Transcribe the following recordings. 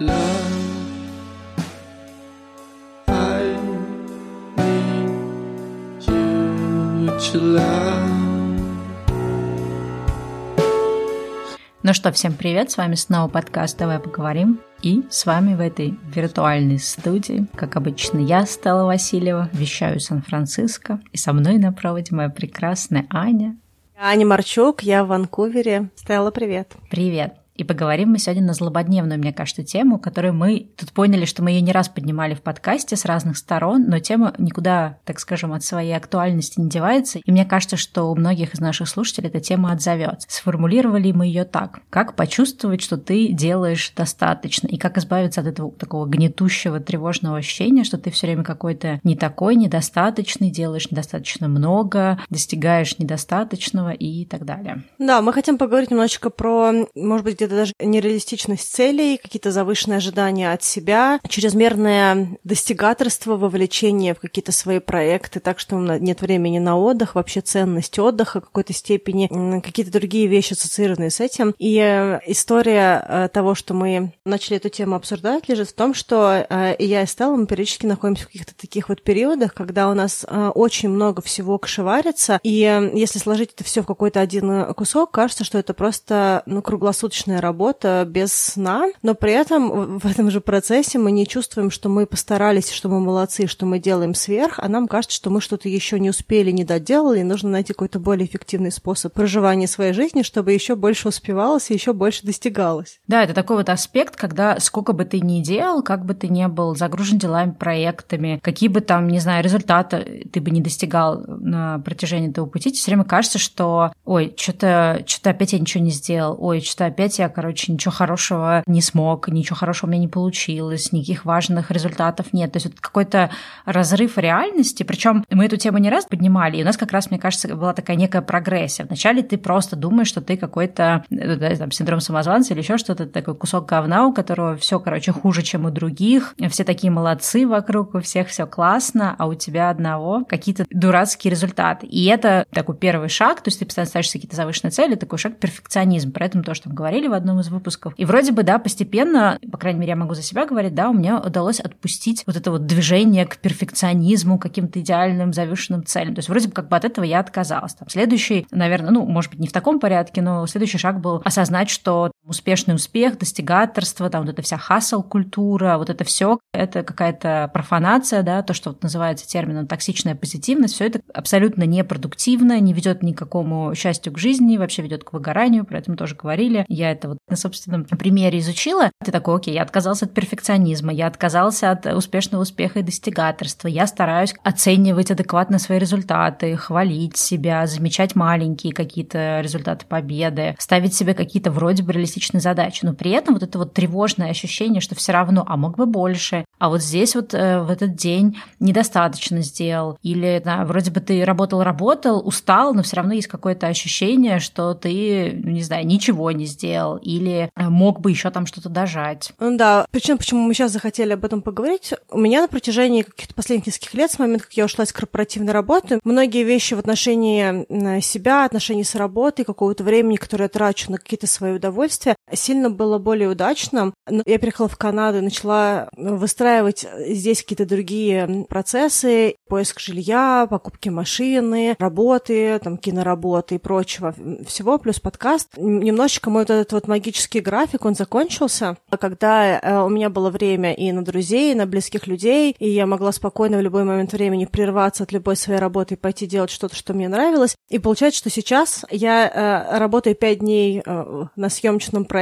love. I need you to love. Ну что, всем привет, с вами снова подкаст «Давай поговорим». И с вами в этой виртуальной студии, как обычно, я, Стелла Васильева, вещаю Сан-Франциско, и со мной на проводе моя прекрасная Аня. Аня Марчук, я в Ванкувере. Стелла, привет. Привет. И поговорим мы сегодня на злободневную, мне кажется, тему, которую мы тут поняли, что мы ее не раз поднимали в подкасте с разных сторон, но тема никуда, так скажем, от своей актуальности не девается. И мне кажется, что у многих из наших слушателей эта тема отзовется. Сформулировали мы ее так. Как почувствовать, что ты делаешь достаточно, и как избавиться от этого такого гнетущего, тревожного ощущения, что ты все время какой-то не такой, недостаточный, делаешь недостаточно много, достигаешь недостаточного и так далее. Да, мы хотим поговорить немножечко про, может быть, где это даже нереалистичность целей, какие-то завышенные ожидания от себя, чрезмерное достигаторство, вовлечение в какие-то свои проекты, так что нет времени на отдых, вообще ценность отдыха в какой-то степени, какие-то другие вещи ассоциированные с этим. И э, история э, того, что мы начали эту тему обсуждать, лежит в том, что э, и я и Стелла, мы периодически находимся в каких-то таких вот периодах, когда у нас очень много всего кшеварится, и если сложить это все в какой-то один кусок, кажется, что это просто ну, круглосуточная работа без сна, но при этом в этом же процессе мы не чувствуем, что мы постарались, что мы молодцы, что мы делаем сверх, а нам кажется, что мы что-то еще не успели, не доделали, и нужно найти какой-то более эффективный способ проживания своей жизни, чтобы еще больше успевалось и еще больше достигалось. Да, это такой вот аспект, когда сколько бы ты ни делал, как бы ты ни был загружен делами, проектами, какие бы там, не знаю, результаты ты бы не достигал на протяжении этого пути, все время кажется, что ой, что-то что опять я ничего не сделал, ой, что-то опять я короче, ничего хорошего не смог, ничего хорошего у меня не получилось, никаких важных результатов нет. То есть вот какой-то разрыв реальности, причем мы эту тему не раз поднимали, и у нас как раз, мне кажется, была такая некая прогрессия. Вначале ты просто думаешь, что ты какой-то э, да, там, синдром самозванца или еще что-то, такой кусок говна, у которого все, короче, хуже, чем у других, все такие молодцы вокруг, у всех все классно, а у тебя одного какие-то дурацкие результаты. И это такой первый шаг, то есть ты постоянно ставишь какие-то завышенные цели, такой шаг перфекционизм. Про это мы тоже там говорили в одном из выпусков. И вроде бы, да, постепенно, по крайней мере, я могу за себя говорить, да, у меня удалось отпустить вот это вот движение к перфекционизму, каким-то идеальным, завершенным целям. То есть вроде бы как бы от этого я отказалась. Там, следующий, наверное, ну, может быть, не в таком порядке, но следующий шаг был осознать, что успешный успех, достигаторство, там вот эта вся хасл-культура, вот это все, это какая-то профанация, да, то, что вот называется термином токсичная позитивность, все это абсолютно непродуктивно, не ведет ни к какому счастью к жизни, вообще ведет к выгоранию, про это мы тоже говорили. Я это вот на собственном примере изучила, ты такой, окей, я отказался от перфекционизма, я отказался от успешного успеха и достигаторства, я стараюсь оценивать адекватно свои результаты, хвалить себя, замечать маленькие какие-то результаты победы, ставить себе какие-то вроде бы реалистичные задачи, но при этом вот это вот тревожное ощущение, что все равно, а мог бы больше, а вот здесь вот э, в этот день недостаточно сделал, или да, вроде бы ты работал-работал, устал, но все равно есть какое-то ощущение, что ты, ну, не знаю, ничего не сделал, или э, мог бы еще там что-то дожать. Да, причем почему мы сейчас захотели об этом поговорить. У меня на протяжении каких-то последних нескольких лет, с момента, как я ушла из корпоративной работы, многие вещи в отношении себя, отношений с работой, какого-то времени, которое я трачу на какие-то свои удовольствия, to сильно было более удачным. Я приехала в Канаду и начала выстраивать здесь какие-то другие процессы, поиск жилья, покупки машины, работы, там, киноработы и прочего всего, плюс подкаст. Немножечко мой вот этот вот магический график, он закончился, когда э, у меня было время и на друзей, и на близких людей, и я могла спокойно в любой момент времени прерваться от любой своей работы и пойти делать что-то, что мне нравилось. И получается, что сейчас я э, работаю пять дней э, на съемочном проекте,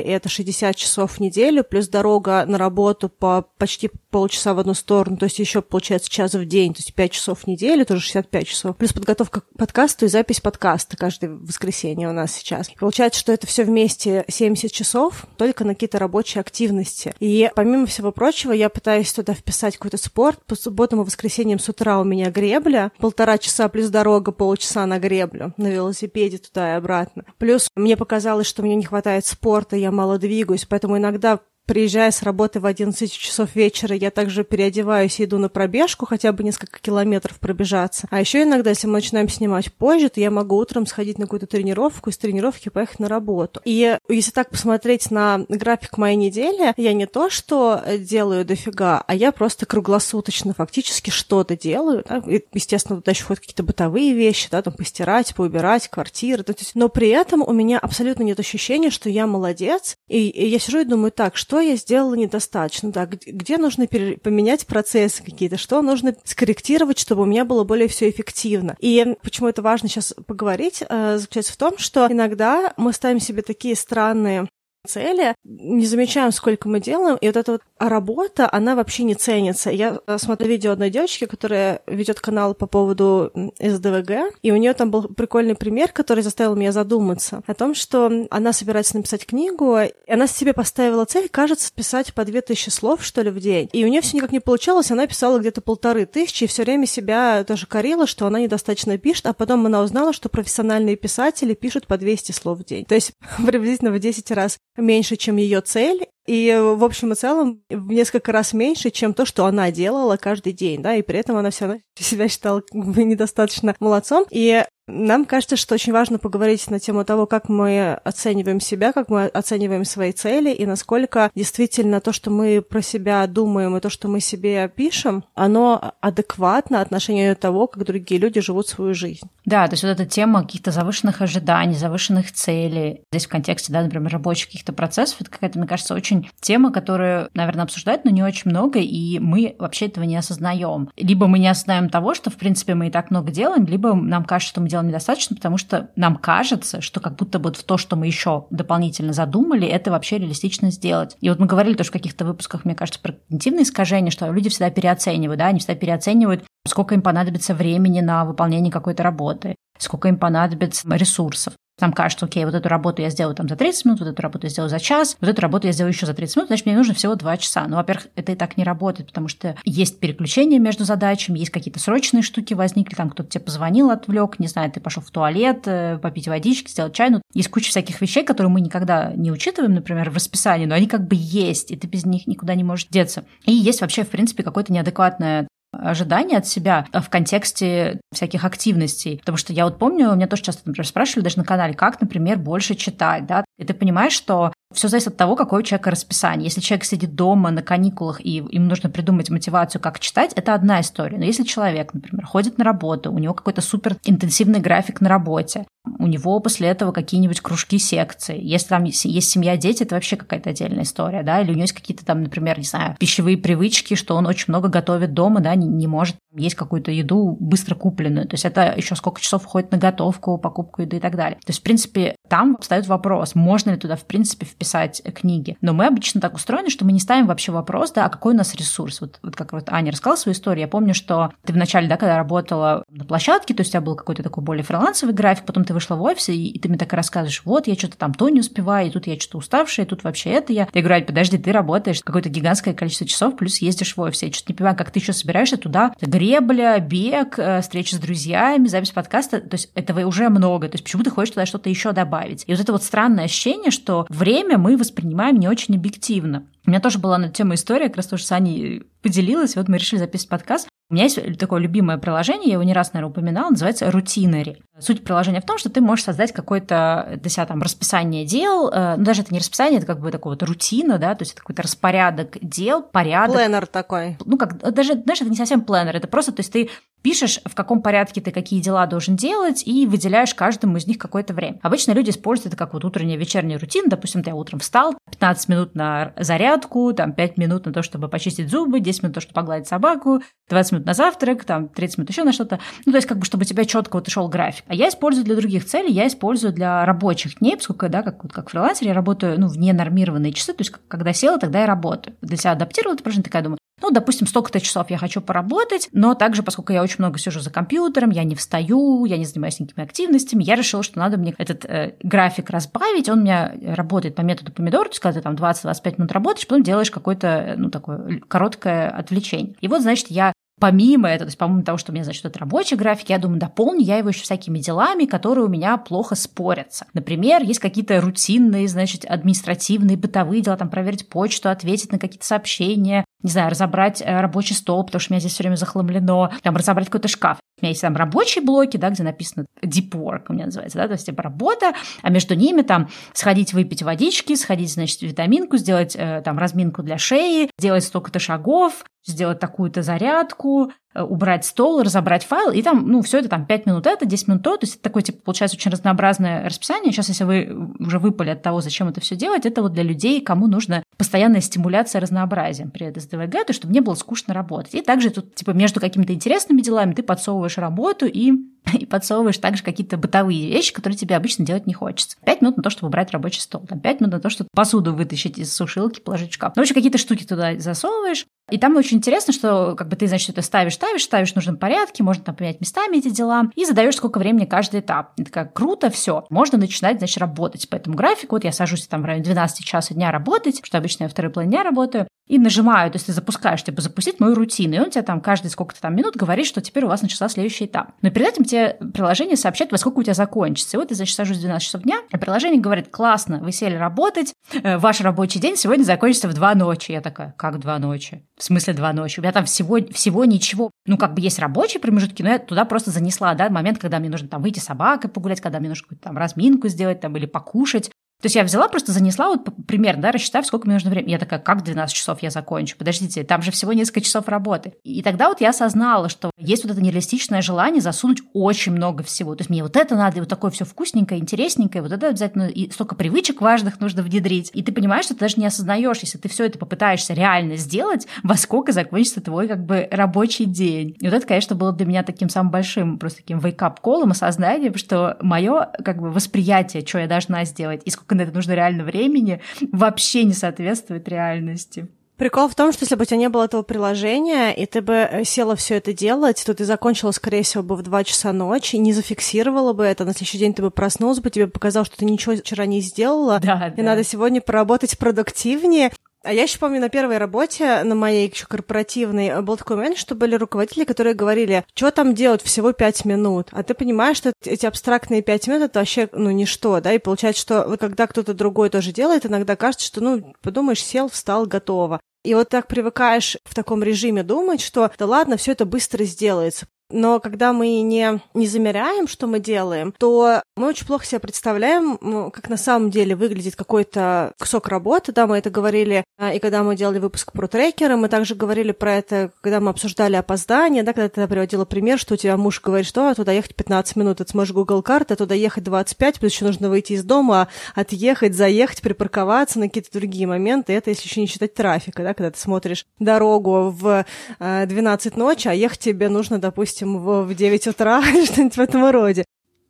и это 60 часов в неделю, плюс дорога на работу по почти полчаса в одну сторону, то есть еще получается час в день, то есть 5 часов в неделю, тоже 65 часов, плюс подготовка к подкасту и запись подкаста каждое воскресенье у нас сейчас. И получается, что это все вместе 70 часов только на какие-то рабочие активности. И помимо всего прочего, я пытаюсь туда вписать какой-то спорт. По субботам и воскресеньям с утра у меня гребля, полтора часа плюс дорога, полчаса на греблю, на велосипеде туда и обратно. Плюс мне показалось, что мне не хватает спорта, я мало двигаюсь, поэтому иногда приезжая с работы в 11 часов вечера, я также переодеваюсь и иду на пробежку, хотя бы несколько километров пробежаться. А еще иногда, если мы начинаем снимать позже, то я могу утром сходить на какую-то тренировку, и с тренировки поехать на работу. И если так посмотреть на график моей недели, я не то, что делаю дофига, а я просто круглосуточно фактически что-то делаю. Да? И, естественно, туда еще входят какие-то бытовые вещи, да, там постирать, поубирать, квартиры. Есть, но при этом у меня абсолютно нет ощущения, что я молодец. И, и я сижу и думаю, так, что я сделала недостаточно? Да, где, нужно поменять процессы какие-то? Что нужно скорректировать, чтобы у меня было более все эффективно? И почему это важно сейчас поговорить, э, заключается в том, что иногда мы ставим себе такие странные цели, не замечаем, сколько мы делаем, и вот эта вот работа, она вообще не ценится. Я э, смотрю видео одной девочки, которая ведет канал по поводу СДВГ, и у нее там был прикольный пример, который заставил меня задуматься о том, что она собирается написать книгу, и она себе поставила цель, кажется, писать по две тысячи слов, что ли, в день. И у нее все никак не получалось, она писала где-то полторы тысячи, и все время себя тоже корила, что она недостаточно пишет, а потом она узнала, что профессиональные писатели пишут по 200 слов в день. То есть приблизительно в 10 раз меньше, чем ее цель, и в общем и целом в несколько раз меньше, чем то, что она делала каждый день, да, и при этом она все равно себя считала недостаточно молодцом. И нам кажется, что очень важно поговорить на тему того, как мы оцениваем себя, как мы оцениваем свои цели и насколько действительно то, что мы про себя думаем и то, что мы себе пишем, оно адекватно отношению того, как другие люди живут свою жизнь. Да, то есть вот эта тема каких-то завышенных ожиданий, завышенных целей, здесь в контексте, да, например, рабочих каких-то процессов, это какая-то, мне кажется, очень тема, которую, наверное, обсуждают, но не очень много, и мы вообще этого не осознаем. Либо мы не осознаем того, что, в принципе, мы и так много делаем, либо нам кажется, что мы делаем недостаточно, потому что нам кажется, что как будто бы в то, что мы еще дополнительно задумали, это вообще реалистично сделать. И вот мы говорили тоже в каких-то выпусках, мне кажется, про когнитивные искажения, что люди всегда переоценивают, да, они всегда переоценивают, сколько им понадобится времени на выполнение какой-то работы, сколько им понадобится ресурсов. Нам кажется, окей, вот эту работу я сделаю там за 30 минут, вот эту работу я сделаю за час, вот эту работу я сделаю еще за 30 минут, значит, мне нужно всего 2 часа. Ну, во-первых, это и так не работает, потому что есть переключения между задачами, есть какие-то срочные штуки возникли, там кто-то тебе позвонил, отвлек, не знаю, ты пошел в туалет, э, попить водички, сделать чай. Ну, есть куча всяких вещей, которые мы никогда не учитываем, например, в расписании, но они как бы есть, и ты без них никуда не можешь деться. И есть вообще, в принципе, какое-то неадекватное ожидания от себя в контексте всяких активностей. Потому что я вот помню, меня тоже часто, например, спрашивали даже на канале, как, например, больше читать, да, и ты понимаешь, что все зависит от того, какое у человека расписание. Если человек сидит дома на каникулах и им нужно придумать мотивацию, как читать, это одна история. Но если человек, например, ходит на работу, у него какой-то супер интенсивный график на работе, у него после этого какие-нибудь кружки, секции. Если там есть семья, дети, это вообще какая-то отдельная история, да, или у него есть какие-то там, например, не знаю, пищевые привычки, что он очень много готовит дома, да, не, не может есть какую-то еду быстро купленную. То есть это еще сколько часов уходит на готовку, покупку еды и так далее. То есть, в принципе, там встает вопрос, можно ли туда, в принципе, вписать книги. Но мы обычно так устроены, что мы не ставим вообще вопрос, да, а какой у нас ресурс. Вот, вот как вот Аня рассказала свою историю, я помню, что ты вначале, да, когда работала на площадке, то есть у тебя был какой-то такой более фрилансовый график, потом ты вышла в офис, и, и ты мне так рассказываешь, вот, я что-то там то не успеваю, и тут я что-то уставшая, и тут вообще это я. Я говорю, подожди, ты работаешь какое-то гигантское количество часов, плюс ездишь в офис. Я что-то не понимаю, как ты еще собираешься туда гребля, бег, э, встреча с друзьями, запись подкаста. То есть этого уже много. То есть почему ты хочешь туда что-то еще добавить? И вот это вот странное ощущение, что время мы воспринимаем не очень объективно. У меня тоже была на тему история, как раз тоже с Аней поделилась, вот мы решили записывать подкаст. У меня есть такое любимое приложение, я его не раз, наверное, упоминала, называется Routinary. Суть приложения в том, что ты можешь создать какое-то для себя там расписание дел, э, ну даже это не расписание, это как бы такой вот рутина, да, то есть это какой-то распорядок дел, порядок. Пленер такой. Ну как, даже, знаешь, это не совсем пленер, это просто, то есть ты пишешь, в каком порядке ты какие дела должен делать, и выделяешь каждому из них какое-то время. Обычно люди используют это как вот утренняя вечерняя рутина. Допустим, ты утром встал, 15 минут на зарядку, там 5 минут на то, чтобы почистить зубы, 10 минут на то, чтобы погладить собаку, 20 минут на завтрак, там 30 минут еще на что-то. Ну, то есть как бы, чтобы у тебя четко вот шел график. А я использую для других целей, я использую для рабочих дней, поскольку, да, как, вот, как фрилансер, я работаю, ну, в ненормированные часы, то есть когда села, тогда я работаю. Для себя адаптировала это положение, такая думаю, ну, допустим, столько-то часов я хочу поработать, но также, поскольку я очень много сижу за компьютером, я не встаю, я не занимаюсь никакими активностями, я решила, что надо мне этот э, график разбавить. Он у меня работает по методу помидор, то есть когда ты там 20-25 минут работаешь, потом делаешь какое-то, ну, такое короткое отвлечение. И вот, значит, я помимо этого, то есть помимо того, что у меня, значит, это рабочий график, я думаю, дополню я его еще всякими делами, которые у меня плохо спорятся. Например, есть какие-то рутинные, значит, административные, бытовые дела, там проверить почту, ответить на какие-то сообщения, не знаю, разобрать э, рабочий стол, потому что у меня здесь все время захламлено, там разобрать какой-то шкаф. У меня есть там рабочие блоки, да, где написано deep work у меня называется, да, то есть типа работа, а между ними там сходить выпить водички, сходить, значит, витаминку, сделать э, там разминку для шеи, делать столько-то шагов, сделать такую-то зарядку, убрать стол, разобрать файл, и там, ну, все это там 5 минут это, 10 минут то, то есть это такое, типа, получается очень разнообразное расписание. Сейчас, если вы уже выпали от того, зачем это все делать, это вот для людей, кому нужно постоянная стимуляция разнообразием при СДВГ, то чтобы не было скучно работать. И также тут, типа, между какими-то интересными делами ты подсовываешь работу и и подсовываешь также какие-то бытовые вещи, которые тебе обычно делать не хочется. Пять минут на то, чтобы убрать рабочий стол, там пять минут на то, чтобы посуду вытащить из сушилки, положить в шкаф. Ну, в общем, какие-то штуки туда засовываешь, и там очень интересно, что как бы ты, значит, это ставишь, ставишь, ставишь в нужном порядке, можно там поменять местами эти дела, и задаешь, сколько времени каждый этап. И такая, круто, все, можно начинать, значит, работать по этому графику. Вот я сажусь там в районе 12 часов дня работать, потому что обычно я второй половине дня работаю, и нажимаю, то есть ты запускаешь, типа, запустить мою рутину, и он тебе там каждые сколько-то там минут говорит, что теперь у вас начался следующий этап. Но перед этим тебе приложение сообщает, во сколько у тебя закончится. И вот ты, значит, сажусь в 12 часов дня, и приложение говорит, классно, вы сели работать, э, ваш рабочий день сегодня закончится в 2 ночи. Я такая, как 2 ночи? В смысле 2 ночи? У меня там всего, всего ничего. Ну, как бы есть рабочие промежутки, но я туда просто занесла, да, момент, когда мне нужно там выйти с собакой погулять, когда мне нужно какую-то там разминку сделать там или покушать. То есть я взяла, просто занесла вот примерно, да, рассчитав, сколько мне нужно времени. Я такая, как 12 часов я закончу? Подождите, там же всего несколько часов работы. И тогда вот я осознала, что есть вот это нереалистичное желание засунуть очень много всего. То есть мне вот это надо, и вот такое все вкусненькое, интересненькое, вот это обязательно, и столько привычек важных нужно внедрить. И ты понимаешь, что ты даже не осознаешь, если ты все это попытаешься реально сделать, во сколько закончится твой как бы рабочий день. И вот это, конечно, было для меня таким самым большим просто таким вейкап-колом, осознанием, что мое как бы восприятие, что я должна сделать, и сколько сколько на это нужно реально времени, вообще не соответствует реальности. Прикол в том, что если бы у тебя не было этого приложения, и ты бы э, села все это делать, то ты закончила, скорее всего, бы в 2 часа ночи, не зафиксировала бы это, на следующий день ты бы проснулась бы, тебе показал, что ты ничего вчера не сделала, да, и да. надо сегодня поработать продуктивнее. А я еще помню на первой работе, на моей еще корпоративной, был такой момент, что были руководители, которые говорили, что там делать всего пять минут. А ты понимаешь, что эти абстрактные пять минут это вообще, ну, ничто, да, и получается, что когда кто-то другой тоже делает, иногда кажется, что, ну, подумаешь, сел, встал, готово. И вот так привыкаешь в таком режиме думать, что да ладно, все это быстро сделается. Но когда мы не, не замеряем, что мы делаем, то мы очень плохо себе представляем, как на самом деле выглядит какой-то кусок работы. Да, мы это говорили, а, и когда мы делали выпуск про трекеры, мы также говорили про это, когда мы обсуждали опоздание, да, когда ты приводила пример, что у тебя муж говорит, что а, туда ехать 15 минут, ты сможешь Google карты, а туда ехать 25, плюс еще нужно выйти из дома, отъехать, заехать, припарковаться на какие-то другие моменты. Это если еще не считать трафика, да, когда ты смотришь дорогу в 12 а, ночи, а ехать тебе нужно, допустим, допустим, в, в 9 утра, что-нибудь в этом роде.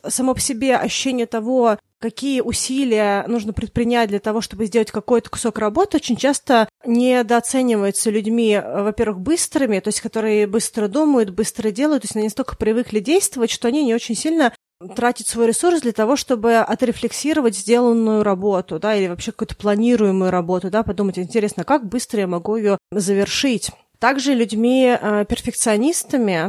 Само по себе ощущение того, какие усилия нужно предпринять для того, чтобы сделать какой-то кусок работы, очень часто недооценивается людьми, во-первых, быстрыми, то есть которые быстро думают, быстро делают, то есть они настолько привыкли действовать, что они не очень сильно тратят свой ресурс для того, чтобы отрефлексировать сделанную работу, да, или вообще какую-то планируемую работу, да, подумать, интересно, как быстро я могу ее завершить. Также людьми э,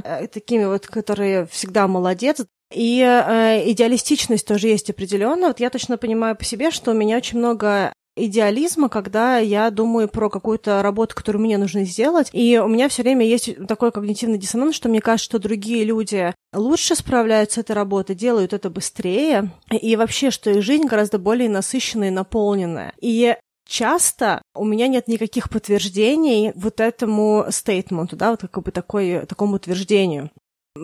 э, такими вот, которые всегда молодец, и э, идеалистичность тоже есть определенно. Вот я точно понимаю по себе, что у меня очень много идеализма, когда я думаю про какую-то работу, которую мне нужно сделать. И у меня все время есть такой когнитивный диссонанс, что мне кажется, что другие люди лучше справляются с этой работой, делают это быстрее, и вообще, что их жизнь гораздо более насыщенная и наполненная. И часто у меня нет никаких подтверждений вот этому стейтменту, да, вот как бы такой, такому утверждению.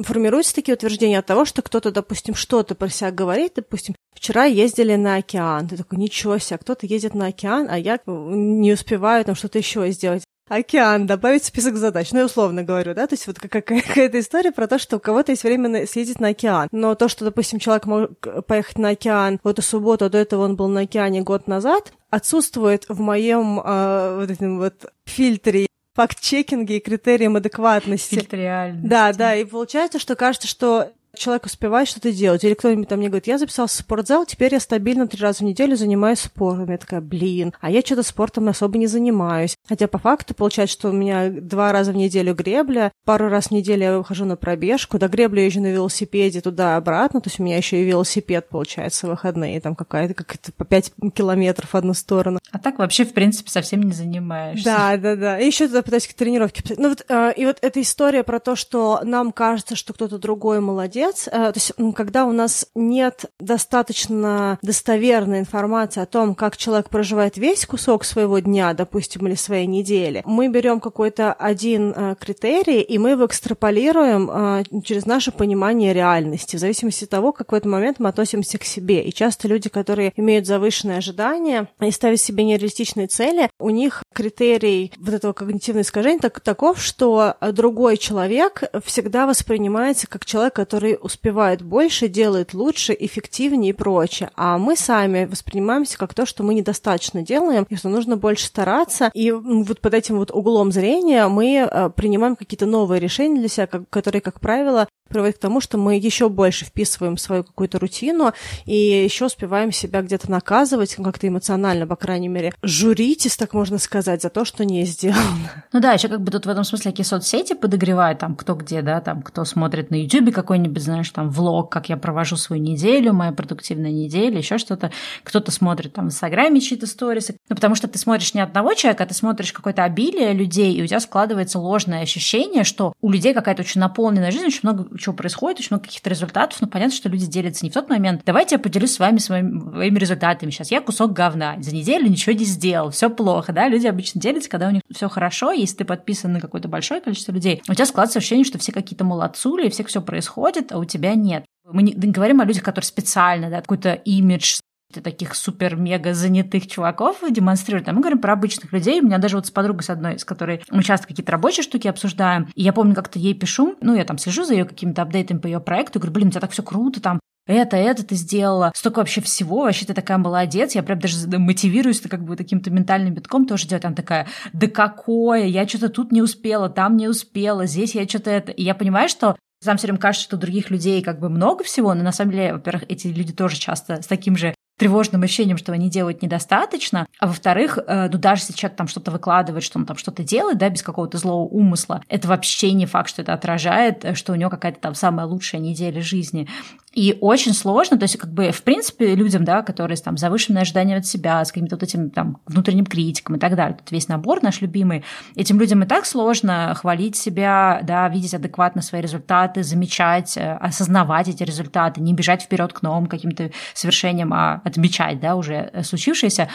Формируются такие утверждения от того, что кто-то, допустим, что-то про себя говорит, допустим, вчера ездили на океан, ты такой, ничего себе, кто-то ездит на океан, а я не успеваю там что-то еще сделать океан, добавить в список задач. Ну, я условно говорю, да, то есть вот какая-то история про то, что у кого-то есть время съездить на океан. Но то, что, допустим, человек может поехать на океан в эту субботу, а до этого он был на океане год назад, отсутствует в моем э, вот этим вот фильтре факт-чекинге и критериям адекватности. Фильтр. Да, да, и получается, что кажется, что человек успевает что-то делать. Или кто-нибудь там мне говорит, я записался в спортзал, теперь я стабильно три раза в неделю занимаюсь спортом. Я такая, блин, а я что-то спортом особо не занимаюсь. Хотя по факту получается, что у меня два раза в неделю гребля, пару раз в неделю я выхожу на пробежку, до гребли езжу на велосипеде туда-обратно, то есть у меня еще и велосипед, получается, в выходные, там какая-то, как-то по 5 километров в одну сторону. А так вообще, в принципе, совсем не занимаешься. Да, да, да. И еще туда пытаюсь к тренировке. Ну вот, э, и вот эта история про то, что нам кажется, что кто-то другой молодец, э, то есть когда у нас нет достаточно достоверной информации о том, как человек проживает весь кусок своего дня, допустим, или своей недели, мы берем какой-то один э, критерий, и мы его экстраполируем э, через наше понимание реальности, в зависимости от того, как в этот момент мы относимся к себе. И часто люди, которые имеют завышенные ожидания и ставят себе нереалистичные цели, у них критерий вот этого когнитивного искажения так, таков, что другой человек всегда воспринимается как человек, который успевает больше, делает лучше, эффективнее и прочее. А мы сами воспринимаемся как то, что мы недостаточно делаем, и что нужно больше стараться. И вот под этим вот углом зрения мы э, принимаем какие-то новые решения для себя, которые, как правило, приводит к тому, что мы еще больше вписываем свою какую-то рутину и еще успеваем себя где-то наказывать, как-то эмоционально, по крайней мере, журитесь, так можно сказать, за то, что не сделано. Ну да, еще как бы тут в этом смысле какие соцсети подогревают, там кто где, да, там кто смотрит на YouTube какой-нибудь, знаешь, там влог, как я провожу свою неделю, моя продуктивная неделя, еще что-то. Кто-то смотрит там в Инстаграме чьи-то сторисы. Ну потому что ты смотришь не одного человека, а ты смотришь какое-то обилие людей, и у тебя складывается ложное ощущение, что у людей какая-то очень наполненная жизнь, очень много чего происходит, очень много каких-то результатов, но понятно, что люди делятся не в тот момент. Давайте я поделюсь с вами своими, результатами сейчас. Я кусок говна, за неделю ничего не сделал, все плохо, да, люди обычно делятся, когда у них все хорошо, если ты подписан на какое-то большое количество людей, у тебя складывается ощущение, что все какие-то молодцули, и всех все происходит, а у тебя нет. Мы не говорим о людях, которые специально, да, какой-то имидж таких супер-мега занятых чуваков демонстрируют. А мы говорим про обычных людей. У меня даже вот с подругой с одной, с которой мы часто какие-то рабочие штуки обсуждаем. И я помню, как-то ей пишу, ну, я там слежу за ее какими-то апдейтами по ее проекту, говорю, блин, у тебя так все круто, там, это, это ты сделала, столько вообще всего, вообще ты такая молодец, я прям даже мотивируюсь как бы таким-то ментальным битком тоже делать, она такая, да какое, я что-то тут не успела, там не успела, здесь я что-то это, и я понимаю, что сам все время кажется, что у других людей как бы много всего, но на самом деле, во-первых, эти люди тоже часто с таким же тревожным ощущением, что они делают недостаточно, а во-вторых, э, ну даже если человек там что-то выкладывает, что он там что-то делает, да, без какого-то злого умысла, это вообще не факт, что это отражает, э, что у него какая-то там самая лучшая неделя жизни. И очень сложно, то есть как бы в принципе людям, да, которые там завышенные ожидания от себя, с каким-то вот этим там внутренним критиком и так далее, тут весь набор наш любимый, этим людям и так сложно хвалить себя, да, видеть адекватно свои результаты, замечать, э, осознавать эти результаты, не бежать вперед к новым каким-то совершениям, а отмечать, да, уже случившееся.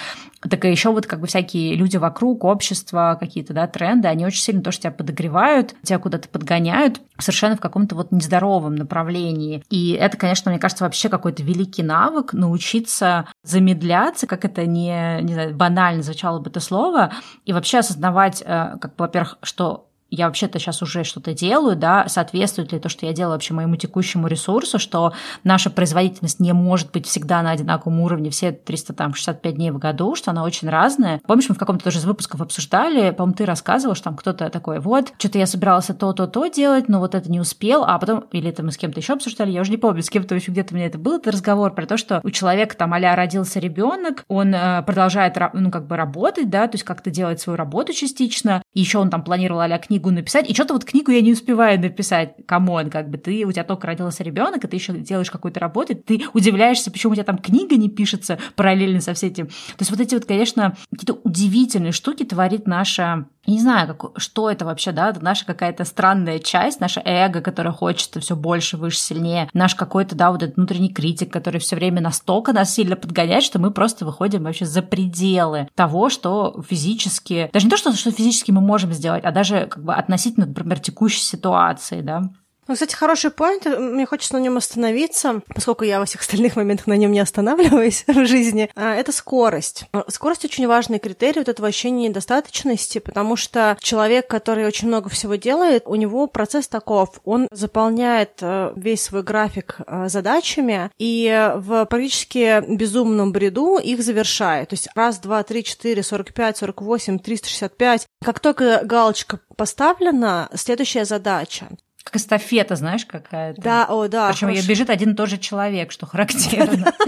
Так и еще вот как бы всякие люди вокруг, общество, какие-то, да, тренды, они очень сильно тоже тебя подогревают, тебя куда-то подгоняют совершенно в каком-то вот нездоровом направлении. И это, конечно, мне кажется, вообще какой-то великий навык научиться замедляться, как это не, не знаю, банально звучало бы это слово, и вообще осознавать, э, как во-первых, что я вообще-то сейчас уже что-то делаю, да, соответствует ли то, что я делаю вообще моему текущему ресурсу, что наша производительность не может быть всегда на одинаковом уровне все 365 дней в году, что она очень разная. Помнишь, мы в каком-то тоже из выпусков обсуждали, по-моему, ты рассказывал, что там кто-то такой, вот, что-то я собиралась то-то-то делать, но вот это не успел, а потом, или это мы с кем-то еще обсуждали, я уже не помню, с кем-то еще где-то у меня это был, это разговор про то, что у человека там а родился ребенок, он э, продолжает, ну, как бы работать, да, то есть как-то делать свою работу частично, еще он там планировал а книгу написать, и что-то вот книгу я не успеваю написать. Come on, как бы ты, у тебя только родился ребенок, и ты еще делаешь какую-то работу, ты удивляешься, почему у тебя там книга не пишется параллельно со всем этим. То есть вот эти вот, конечно, какие-то удивительные штуки творит наша не знаю, как, что это вообще, да, это наша какая-то странная часть, наше эго, которое хочет все больше, выше, сильнее, наш какой-то, да, вот этот внутренний критик, который все время настолько нас сильно подгоняет, что мы просто выходим вообще за пределы того, что физически, даже не то, что, что физически мы можем сделать, а даже как бы относительно, например, текущей ситуации, да. Ну, кстати, хороший поинт. Мне хочется на нем остановиться, поскольку я во всех остальных моментах на нем не останавливаюсь в жизни. А, это скорость. Скорость очень важный критерий вот этого ощущения недостаточности, потому что человек, который очень много всего делает, у него процесс таков. Он заполняет э, весь свой график э, задачами и в практически безумном бреду их завершает. То есть раз, два, три, четыре, сорок пять, сорок восемь, триста шестьдесят пять. Как только галочка поставлена, следующая задача. Как эстафета, знаешь, какая-то. Да, о, да. Причем ее бежит один и тот же человек, что характерно.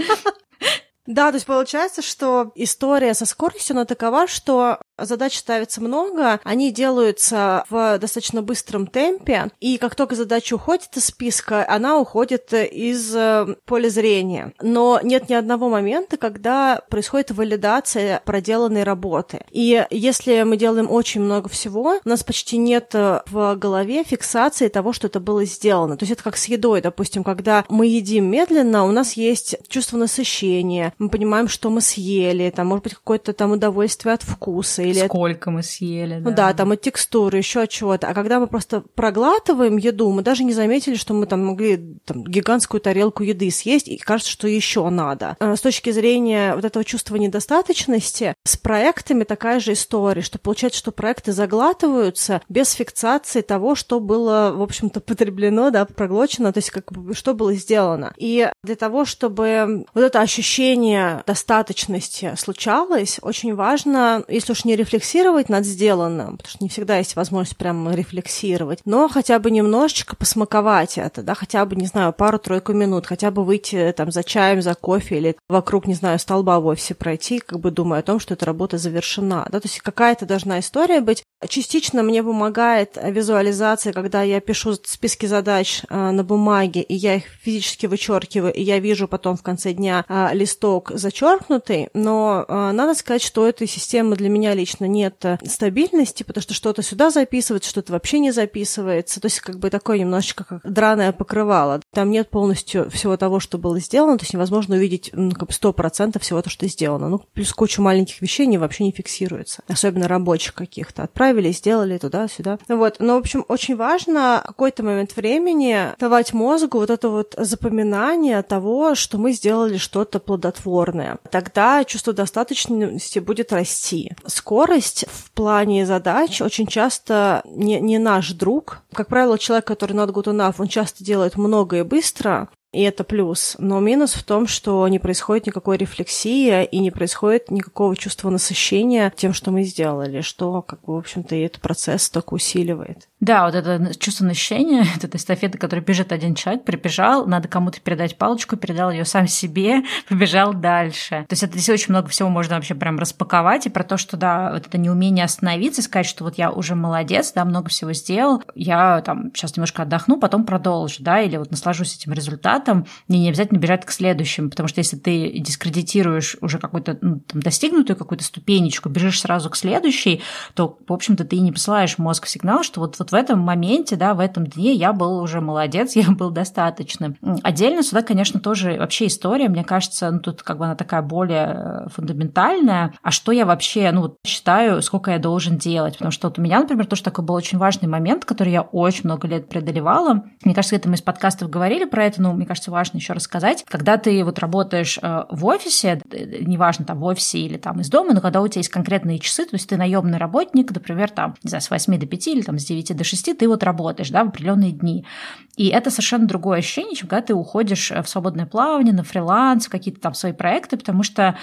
Да, то есть получается, что история со скоростью, она такова, что Задач ставится много, они делаются в достаточно быстром темпе, и как только задача уходит из списка, она уходит из э, поля зрения. Но нет ни одного момента, когда происходит валидация проделанной работы. И если мы делаем очень много всего, у нас почти нет э, в голове фиксации того, что это было сделано. То есть это как с едой, допустим, когда мы едим медленно, у нас есть чувство насыщения, мы понимаем, что мы съели, там может быть какое-то там удовольствие от вкуса, или сколько мы съели. Ну да, там от текстуры, еще от чего-то. А когда мы просто проглатываем еду, мы даже не заметили, что мы там могли там, гигантскую тарелку еды съесть, и кажется, что еще надо. А с точки зрения вот этого чувства недостаточности, с проектами такая же история, что получается, что проекты заглатываются без фиксации того, что было, в общем-то, потреблено, да, проглочено, то есть как бы что было сделано. И для того, чтобы вот это ощущение достаточности случалось, очень важно, если уж не рефлексировать над сделанным, потому что не всегда есть возможность прямо рефлексировать, но хотя бы немножечко посмаковать это, да, хотя бы, не знаю, пару-тройку минут, хотя бы выйти там за чаем, за кофе или вокруг, не знаю, столба в офисе пройти, как бы думая о том, что эта работа завершена, да, то есть какая-то должна история быть. Частично мне помогает визуализация, когда я пишу списки задач э, на бумаге, и я их физически вычеркиваю, и я вижу потом в конце дня э, листок зачеркнутый, но э, надо сказать, что этой системы для меня конечно, нет э, стабильности, потому что что-то сюда записывается, что-то вообще не записывается. То есть как бы такое немножечко как драное покрывало. Там нет полностью всего того, что было сделано, то есть невозможно увидеть ну, как бы сто процентов всего того, что сделано. Ну, плюс куча маленьких вещей не, вообще не фиксируется. Особенно рабочих каких-то. Отправили, сделали туда-сюда. Вот. Но, в общем, очень важно какой-то момент времени давать мозгу вот это вот запоминание того, что мы сделали что-то плодотворное. Тогда чувство достаточности будет расти. Скоро скорость в плане задач очень часто не, не наш друг. Как правило, человек, который not good enough, он часто делает много и быстро, и это плюс. Но минус в том, что не происходит никакой рефлексии и не происходит никакого чувства насыщения тем, что мы сделали, что, как бы, в общем-то, и этот процесс только усиливает. Да, вот это чувство насыщения, это эстафета, которая бежит один человек, прибежал, надо кому-то передать палочку, передал ее сам себе, побежал дальше. То есть это здесь очень много всего можно вообще прям распаковать, и про то, что, да, вот это неумение остановиться, сказать, что вот я уже молодец, да, много всего сделал, я там сейчас немножко отдохну, потом продолжу, да, или вот наслажусь этим результатом, мне не обязательно бежать к следующему, потому что если ты дискредитируешь уже какую-то ну, там, достигнутую какую-то ступенечку, бежишь сразу к следующей, то, в общем-то, ты и не посылаешь мозг сигнал, что вот, вот в этом моменте, да, в этом дне я был уже молодец, я был достаточным. Отдельно сюда, конечно, тоже вообще история, мне кажется, ну, тут как бы она такая более э, фундаментальная. А что я вообще, ну, считаю, сколько я должен делать? Потому что вот у меня, например, тоже такой был очень важный момент, который я очень много лет преодолевала. Мне кажется, это мы из подкастов говорили про это, но мне кажется, важно еще рассказать. Когда ты вот работаешь э, в офисе, э, неважно, там в офисе или там из дома, но когда у тебя есть конкретные часы, то есть ты наемный работник, например, там, не знаю, с 8 до 5 или там с 9 до 6, ты вот работаешь, да, в определенные дни. И это совершенно другое ощущение, чем когда ты уходишь в свободное плавание, на фриланс, в какие-то там свои проекты, потому что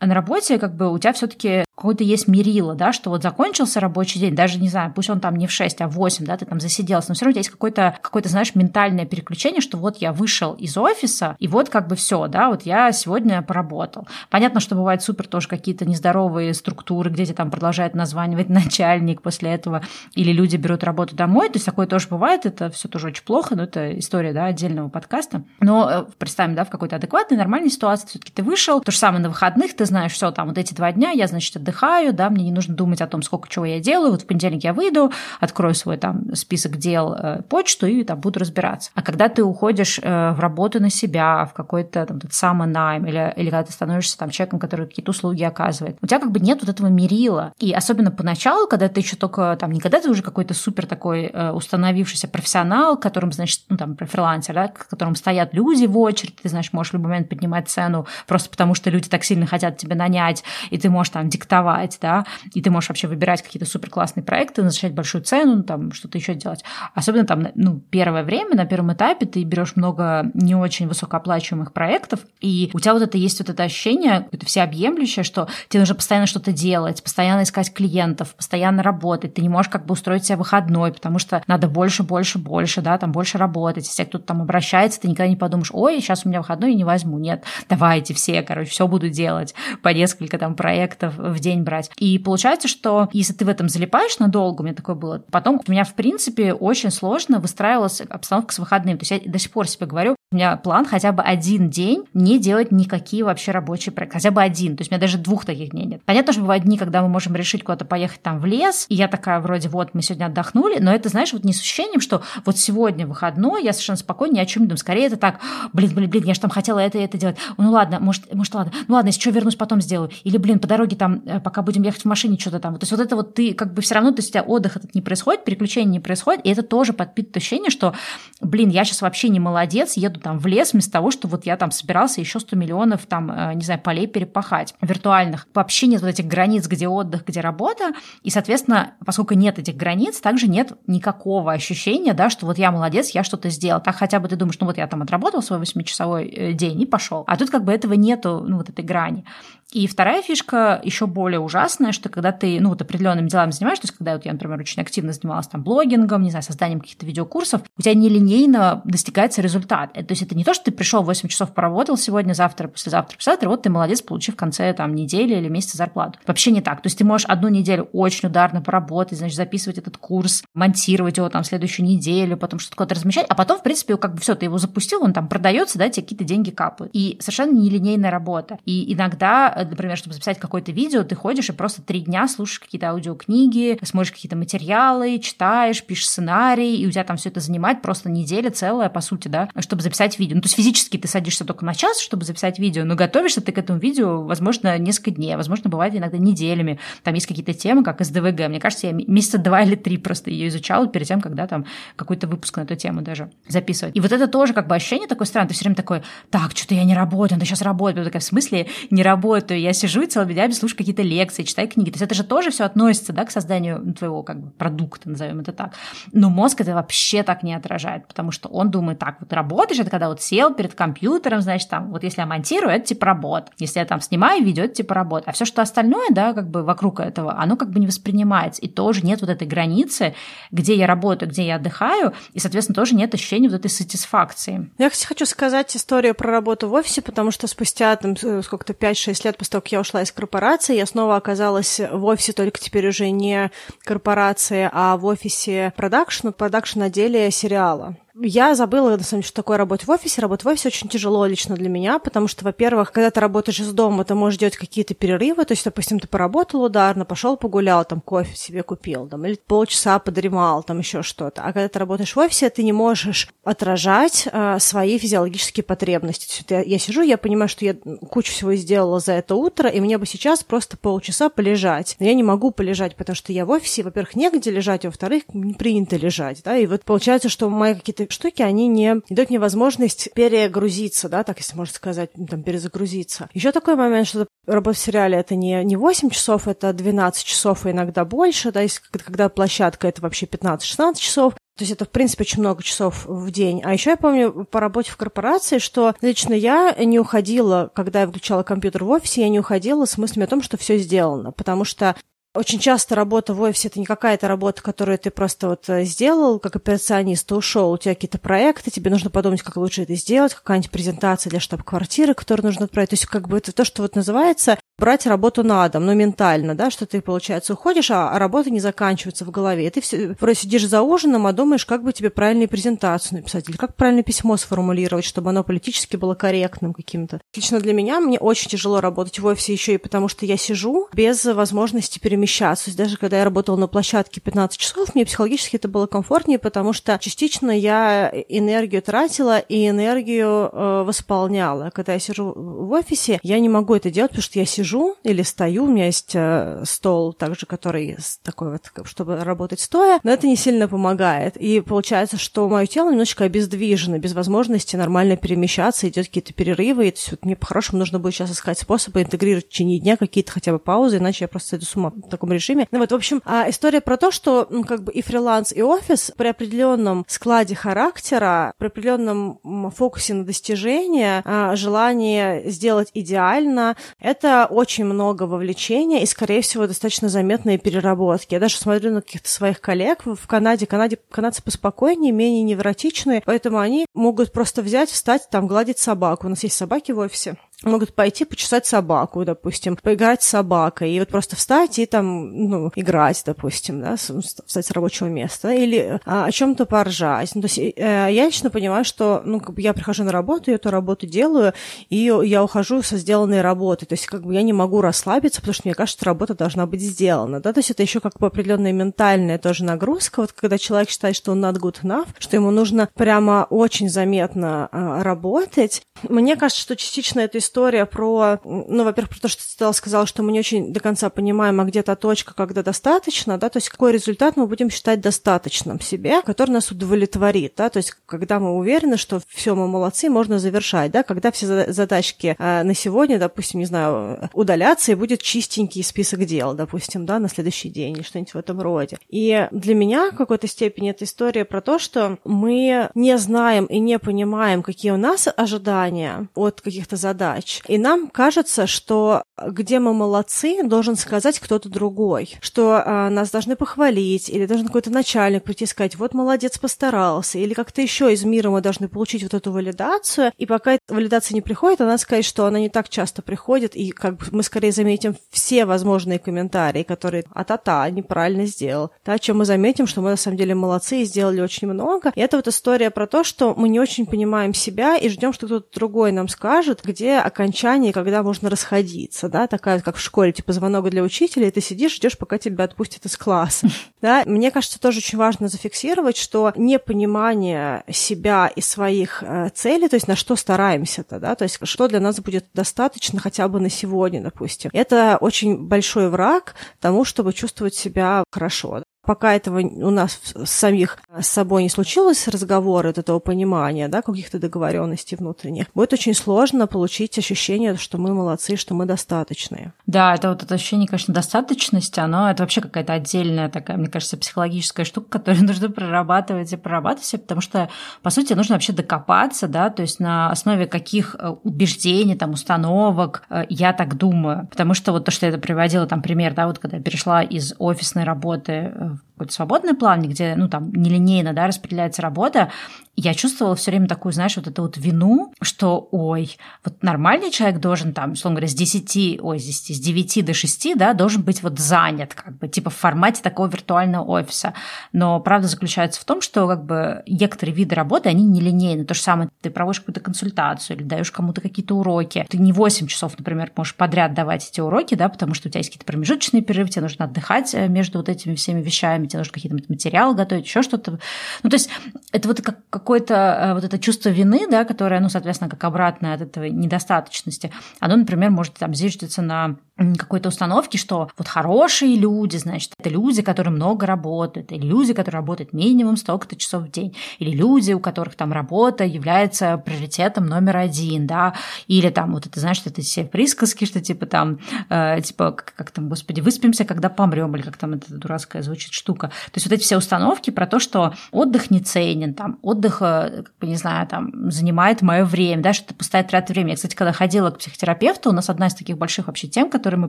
на работе как бы у тебя все-таки какое-то есть мерило, да, что вот закончился рабочий день, даже, не знаю, пусть он там не в 6, а в 8, да, ты там засиделся, но все равно у тебя есть какое-то, какое-то, знаешь, ментальное переключение, что вот я вышел из офиса, и вот как бы все, да, вот я сегодня поработал. Понятно, что бывают супер тоже какие-то нездоровые структуры, где тебе там продолжает названивать начальник после этого, или люди берут работу домой, то есть такое тоже бывает, это все тоже очень плохо, но это история, да, отдельного подкаста. Но э, представим, да, в какой-то адекватной, нормальной ситуации все-таки ты вышел, то же самое на выходных, ты знаешь, все, там вот эти два дня я, значит, отдыхаю, да, мне не нужно думать о том, сколько чего я делаю, вот в понедельник я выйду, открою свой там список дел, э, почту и там буду разбираться. А когда ты уходишь э, в работу на себя, в какой-то там тот самый найм, или, или когда ты становишься там человеком, который какие-то услуги оказывает, у тебя как бы нет вот этого мерила. И особенно поначалу, когда ты еще только там, не когда ты уже какой-то супер такой э, установившийся профессионал, которым, значит, ну там, фрилансер, да, к которым стоят люди в очередь, ты, знаешь, можешь в любой момент поднимать цену просто потому, что люди так сильно хотят тебя нанять, и ты можешь там диктовать, да, и ты можешь вообще выбирать какие-то супер классные проекты, назначать большую цену, там что-то еще делать. Особенно там, ну, первое время, на первом этапе ты берешь много не очень высокооплачиваемых проектов, и у тебя вот это есть вот это ощущение, это всеобъемлющее, что тебе нужно постоянно что-то делать, постоянно искать клиентов, постоянно работать, ты не можешь как бы устроить себе выходной, потому что надо больше, больше, больше, да, там больше работать. Если кто-то там обращается, ты никогда не подумаешь, ой, сейчас у меня выходной, и не возьму. Нет, давайте все, короче, все буду делать, по несколько там проектов в день брать. И получается, что если ты в этом залипаешь надолго, у меня такое было, потом у меня, в принципе, очень сложно выстраивалась обстановка с выходным. То есть я до сих пор себе говорю, у меня план хотя бы один день не делать никакие вообще рабочие проекты. Хотя бы один. То есть у меня даже двух таких дней нет. Понятно, что бывают дни, когда мы можем решить куда-то поехать там в лес, и я такая вроде, вот, мы сегодня отдохнули, но это, знаешь, вот не с ощущением, что вот сегодня выходной, я совершенно спокойно ни о чем не думаю. Скорее это так, блин, блин, блин, я же там хотела это и это делать. Ну ладно, может, может, ладно. Ну ладно, если что, вернусь, потом сделаю. Или, блин, по дороге там, э, пока будем ехать в машине, что-то там. То есть вот это вот ты как бы все равно, то есть у тебя отдых этот не происходит, переключение не происходит, и это тоже подпитывает ощущение, что, блин, я сейчас вообще не молодец, еду там в лес вместо того, что вот я там собирался еще 100 миллионов там, э, не знаю, полей перепахать виртуальных. Вообще нет вот этих границ, где отдых, где работа. И, соответственно, поскольку нет этих границ, также нет никакого ощущения, да, что вот я молодец, я что-то сделал. Так хотя бы ты думаешь, ну вот я там отработал свой 8-часовой э, день и пошел. А тут как бы этого нету, ну вот этой грани. И вторая фишка еще более ужасная, что когда ты, ну, вот определенными делами занимаешься, то есть когда вот я, например, очень активно занималась там блогингом, не знаю, созданием каких-то видеокурсов, у тебя нелинейно достигается результат. То есть это не то, что ты пришел 8 часов поработал сегодня, завтра, послезавтра, послезавтра, вот ты молодец, получив в конце там недели или месяца зарплату. Вообще не так. То есть ты можешь одну неделю очень ударно поработать, значит, записывать этот курс, монтировать его там следующую неделю, потом что-то куда-то размещать, а потом, в принципе, как бы все, ты его запустил, он там продается, да, тебе какие-то деньги капают. И совершенно нелинейная работа. И иногда Э, например, чтобы записать какое-то видео, ты ходишь и просто три дня слушаешь какие-то аудиокниги, смотришь какие-то материалы, читаешь, пишешь сценарий, и у тебя там все это занимает просто неделя целая, по сути, да, чтобы записать видео. Ну, то есть физически ты садишься только на час, чтобы записать видео, но готовишься ты к этому видео, возможно, несколько дней, возможно, бывает иногда неделями. Там есть какие-то темы, как СДВГ. Мне кажется, я месяца два или три просто ее изучала перед тем, когда там какой-то выпуск на эту тему даже записывать. И вот это тоже как бы ощущение такое странное. Ты все время такой, так, что-то я не работаю, надо сейчас работать. Я такая, в смысле не работаю? Работаю, я сижу и целыми днями слушаю какие-то лекции, читаю книги. То есть это же тоже все относится да, к созданию твоего как бы, продукта, назовем это так. Но мозг это вообще так не отражает, потому что он думает, так, вот работаешь, это когда вот сел перед компьютером, значит, там, вот если я монтирую, это типа работа. Если я там снимаю видео, это типа работа. А все, что остальное, да, как бы вокруг этого, оно как бы не воспринимается. И тоже нет вот этой границы, где я работаю, где я отдыхаю, и, соответственно, тоже нет ощущения вот этой сатисфакции. Я, хочу сказать историю про работу в офисе, потому что спустя там сколько-то 5-6 лет после того, как я ушла из корпорации, я снова оказалась в офисе, только теперь уже не корпорации, а в офисе продакшн, продакшн отделе сериала. Я забыла, на самом деле, что такое работать в офисе. Работать в офисе очень тяжело лично для меня, потому что, во-первых, когда ты работаешь из дома, ты можешь делать какие-то перерывы, то есть, допустим, ты поработал ударно, пошел погулял, там кофе себе купил, там, или полчаса подремал, там еще что-то. А когда ты работаешь в офисе, ты не можешь отражать э, свои физиологические потребности. Есть, я, я сижу, я понимаю, что я кучу всего сделала за это утро, и мне бы сейчас просто полчаса полежать. Но я не могу полежать, потому что я в офисе, во-первых, негде лежать, а во-вторых, не принято лежать, да, и вот получается, что мои какие-то штуки, они не дают мне возможность перегрузиться, да, так если можно сказать, там, перезагрузиться. Еще такой момент, что работа в сериале это не, не 8 часов, это 12 часов и иногда больше, да, если когда площадка это вообще 15-16 часов, то есть это, в принципе, очень много часов в день. А еще я помню по работе в корпорации, что лично я не уходила, когда я выключала компьютер в офисе, я не уходила с мыслями о том, что все сделано. Потому что очень часто работа в офисе это не какая-то работа, которую ты просто вот э, сделал, как операционист, ушел, у тебя какие-то проекты, тебе нужно подумать, как лучше это сделать, какая-нибудь презентация для штаб-квартиры, которую нужно отправить. То есть как бы это то, что вот называется брать работу на дом, но ментально, да, что ты, получается, уходишь, а, а работа не заканчивается в голове. И ты все, вроде сидишь за ужином, а думаешь, как бы тебе правильную презентацию написать, или как правильно письмо сформулировать, чтобы оно политически было корректным каким-то. Лично для меня мне очень тяжело работать в офисе еще и потому, что я сижу без возможности перемещаться. Даже когда я работала на площадке 15 часов, мне психологически это было комфортнее, потому что частично я энергию тратила и энергию э, восполняла. Когда я сижу в офисе, я не могу это делать, потому что я сижу сижу или стою, у меня есть э, стол также, который такой вот, чтобы работать стоя, но это не сильно помогает. И получается, что мое тело немножечко обездвижено, без возможности нормально перемещаться, идет какие-то перерывы, и то вот мне по-хорошему нужно будет сейчас искать способы интегрировать в течение дня какие-то хотя бы паузы, иначе я просто сойду с ума в таком режиме. Ну вот, в общем, а история про то, что ну, как бы и фриланс, и офис при определенном складе характера, при определенном фокусе на достижение, а, желание сделать идеально, это очень много вовлечения и, скорее всего, достаточно заметные переработки. Я даже смотрю на каких-то своих коллег в Канаде. Канаде канадцы поспокойнее, менее невротичные, поэтому они могут просто взять, встать, там, гладить собаку. У нас есть собаки в офисе могут пойти почесать собаку, допустим, поиграть с собакой, и вот просто встать и там, ну, играть, допустим, да, встать с рабочего места, или а, о чем-то поржать. Ну, то есть э, я лично понимаю, что, ну, как бы я прихожу на работу, я эту работу делаю, и я ухожу со сделанной работы, то есть как бы я не могу расслабиться, потому что мне кажется, что работа должна быть сделана, да, то есть это еще как бы определенная ментальная тоже нагрузка, вот когда человек считает, что он not good enough, что ему нужно прямо очень заметно а, работать. Мне кажется, что частично это история про, ну, во-первых, про то, что ты сказала, что мы не очень до конца понимаем, а где то точка, когда достаточно, да, то есть какой результат мы будем считать достаточным себе, который нас удовлетворит, да, то есть когда мы уверены, что все, мы молодцы, можно завершать, да, когда все задачки э, на сегодня, допустим, не знаю, удалятся, и будет чистенький список дел, допустим, да, на следующий день, или что-нибудь в этом роде. И для меня в какой-то степени эта история про то, что мы не знаем и не понимаем, какие у нас ожидания от каких-то задач, и нам кажется, что где мы молодцы, должен сказать кто-то другой, что а, нас должны похвалить, или должен какой-то начальник прийти и сказать, вот молодец, постарался, или как-то еще из мира мы должны получить вот эту валидацию, и пока валидация не приходит, она сказать, что она не так часто приходит, и как бы мы скорее заметим все возможные комментарии, которые а-та-та, неправильно сделал, да, чем мы заметим, что мы на самом деле молодцы и сделали очень много. И это вот история про то, что мы не очень понимаем себя и ждем, что кто-то другой нам скажет, где окончание, когда можно расходиться, да, такая как в школе, типа звонок для учителя, и ты сидишь, ждешь, пока тебя отпустят из класса. Да, мне кажется, тоже очень важно зафиксировать, что непонимание себя и своих э, целей, то есть на что стараемся-то, да, то есть что для нас будет достаточно хотя бы на сегодня, допустим. Это очень большой враг тому, чтобы чувствовать себя хорошо пока этого у нас самих с собой не случилось разговора, от этого понимания, да, каких-то договоренностей внутренних, будет очень сложно получить ощущение, что мы молодцы, что мы достаточные. Да, это вот это ощущение, конечно, достаточности, оно это вообще какая-то отдельная такая, мне кажется, психологическая штука, которую нужно прорабатывать и прорабатывать, потому что, по сути, нужно вообще докопаться, да, то есть на основе каких э, убеждений, там, установок э, я так думаю. Потому что вот то, что я приводила, там, пример, да, вот когда я перешла из офисной работы э, какой-то свободный план, где, ну, там, нелинейно, да, распределяется работа, я чувствовала все время такую, знаешь, вот эту вот вину, что, ой, вот нормальный человек должен там, условно говоря, с 10, ой, здесь с 9 до 6, да, должен быть вот занят, как бы, типа в формате такого виртуального офиса. Но правда заключается в том, что как бы некоторые виды работы, они нелинейны. То же самое, ты проводишь какую-то консультацию или даешь кому-то какие-то уроки. Ты не 8 часов, например, можешь подряд давать эти уроки, да, потому что у тебя есть какие-то промежуточные перерывы, тебе нужно отдыхать э, между вот этими всеми вещами, тебе нужно какие-то материалы готовить, еще что-то. Ну, то есть это вот как какое-то э, вот это чувство вины, да, которое, ну, соответственно, как обратное от этого недостаточности, оно, например, может там зиждется на какой-то установки, что вот хорошие люди, значит, это люди, которые много работают, или люди, которые работают минимум столько-то часов в день, или люди, у которых там работа является приоритетом номер один, да, или там вот это, знаешь, это все присказки, что типа там, э, типа, как, как там, господи, выспимся, когда помрем, или как там эта дурацкая звучит штука. То есть вот эти все установки про то, что отдых не ценен, там, отдых, э, как бы, не знаю, там, занимает мое время, да, что это пустая трата времени. Я, кстати, когда ходила к психотерапевту, у нас одна из таких больших вообще тем, которой мы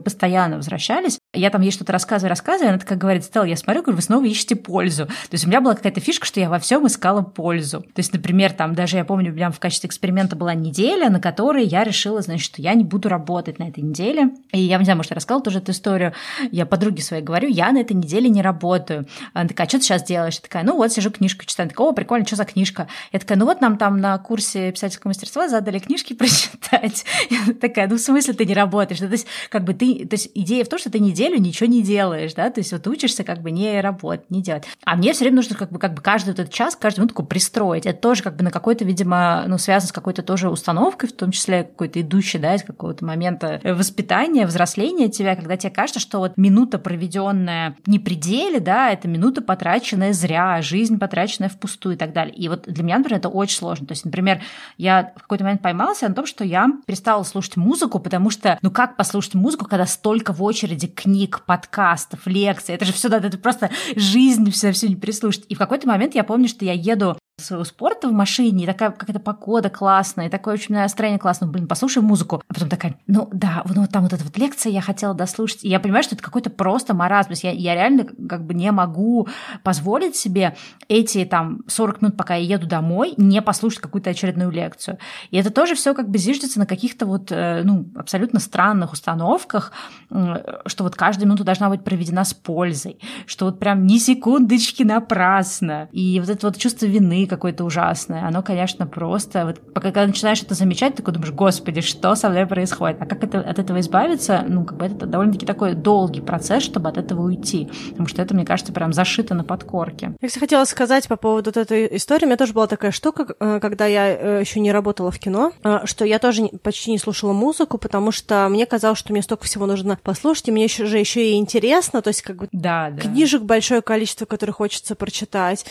постоянно возвращались. Я там ей что-то рассказываю, рассказываю, она такая говорит, Стелла, я смотрю, говорю, вы снова ищете пользу. То есть у меня была какая-то фишка, что я во всем искала пользу. То есть, например, там даже я помню, у меня в качестве эксперимента была неделя, на которой я решила, значит, что я не буду работать на этой неделе. И я не знаю, может, я рассказала тоже эту историю. Я подруге своей говорю, я на этой неделе не работаю. Она такая, «А что ты сейчас делаешь? Я такая, ну вот, сижу книжку читаю. Она такая, о, прикольно, что за книжка? Я такая, ну вот нам там на курсе писательского мастерства задали книжки прочитать. Я такая, ну в смысле ты не работаешь? То есть, как бы ты, то есть идея в том, что ты неделю ничего не делаешь, да, то есть вот учишься как бы не работать, не делать. А мне все время нужно как бы, как бы каждый этот час, каждую минутку пристроить. Это тоже как бы на какой-то, видимо, ну, связано с какой-то тоже установкой, в том числе какой-то идущей, да, из какого-то момента воспитания, взросления тебя, когда тебе кажется, что вот минута, проведенная не пределе, да, это минута, потраченная зря, жизнь, потраченная впустую и так далее. И вот для меня, например, это очень сложно. То есть, например, я в какой-то момент поймался на том, что я перестала слушать музыку, потому что, ну как послушать музыку, когда столько в очереди книг, подкастов, лекций, это же все, да, это просто жизнь, все, все не прислушать. И в какой-то момент я помню, что я еду своего спорта в машине, и такая какая-то погода классная, и такое очень настроение классное, блин, послушай музыку. А потом такая, ну да, ну вот там вот эта вот лекция я хотела дослушать. И я понимаю, что это какой-то просто маразм. То есть я, я реально как бы не могу позволить себе эти там 40 минут, пока я еду домой, не послушать какую-то очередную лекцию. И это тоже все как бы зиждется на каких-то вот, э, ну, абсолютно странных установках, что вот каждая минута должна быть проведена с пользой, что вот прям ни секундочки напрасно. И вот это вот чувство вины какое-то ужасное, оно, конечно, просто... Вот, пока когда начинаешь это замечать, ты такой думаешь, господи, что со мной происходит? А как это, от этого избавиться? Ну, как бы это довольно-таки такой долгий процесс, чтобы от этого уйти. Потому что это, мне кажется, прям зашито на подкорке. Я, кстати, хотела сказать по поводу вот этой истории. У меня тоже была такая штука, э, когда я э, еще не работала в кино, э, что я тоже почти не слушала музыку, потому что мне казалось, что мне столько всего нужно послушать, и мне еще же еще и интересно, то есть как бы да, да. книжек большое количество, которые хочется прочитать,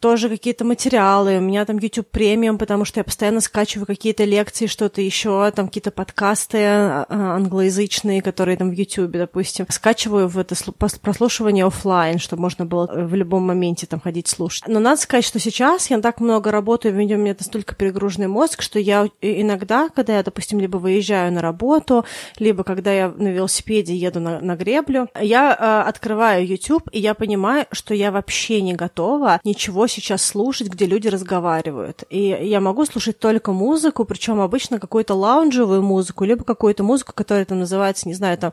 тоже какие-то материалы. У меня там YouTube премиум, потому что я постоянно скачиваю какие-то лекции, что-то еще, там какие-то подкасты а, а, англоязычные, которые там в YouTube, допустим. Скачиваю в это прослушивание офлайн, чтобы можно было э, в любом моменте там ходить слушать. Но надо сказать, что сейчас я так много работаю, у меня настолько перегруженный мозг, что я иногда, когда я, допустим, либо выезжаю на работу, либо когда я на велосипеде еду на, на греблю, я э, открываю YouTube, и я понимаю, что я вообще не готова ничего сейчас слушать, где люди разговаривают. И я могу слушать только музыку, причем обычно какую-то лаунжевую музыку, либо какую-то музыку, которая там называется, не знаю, там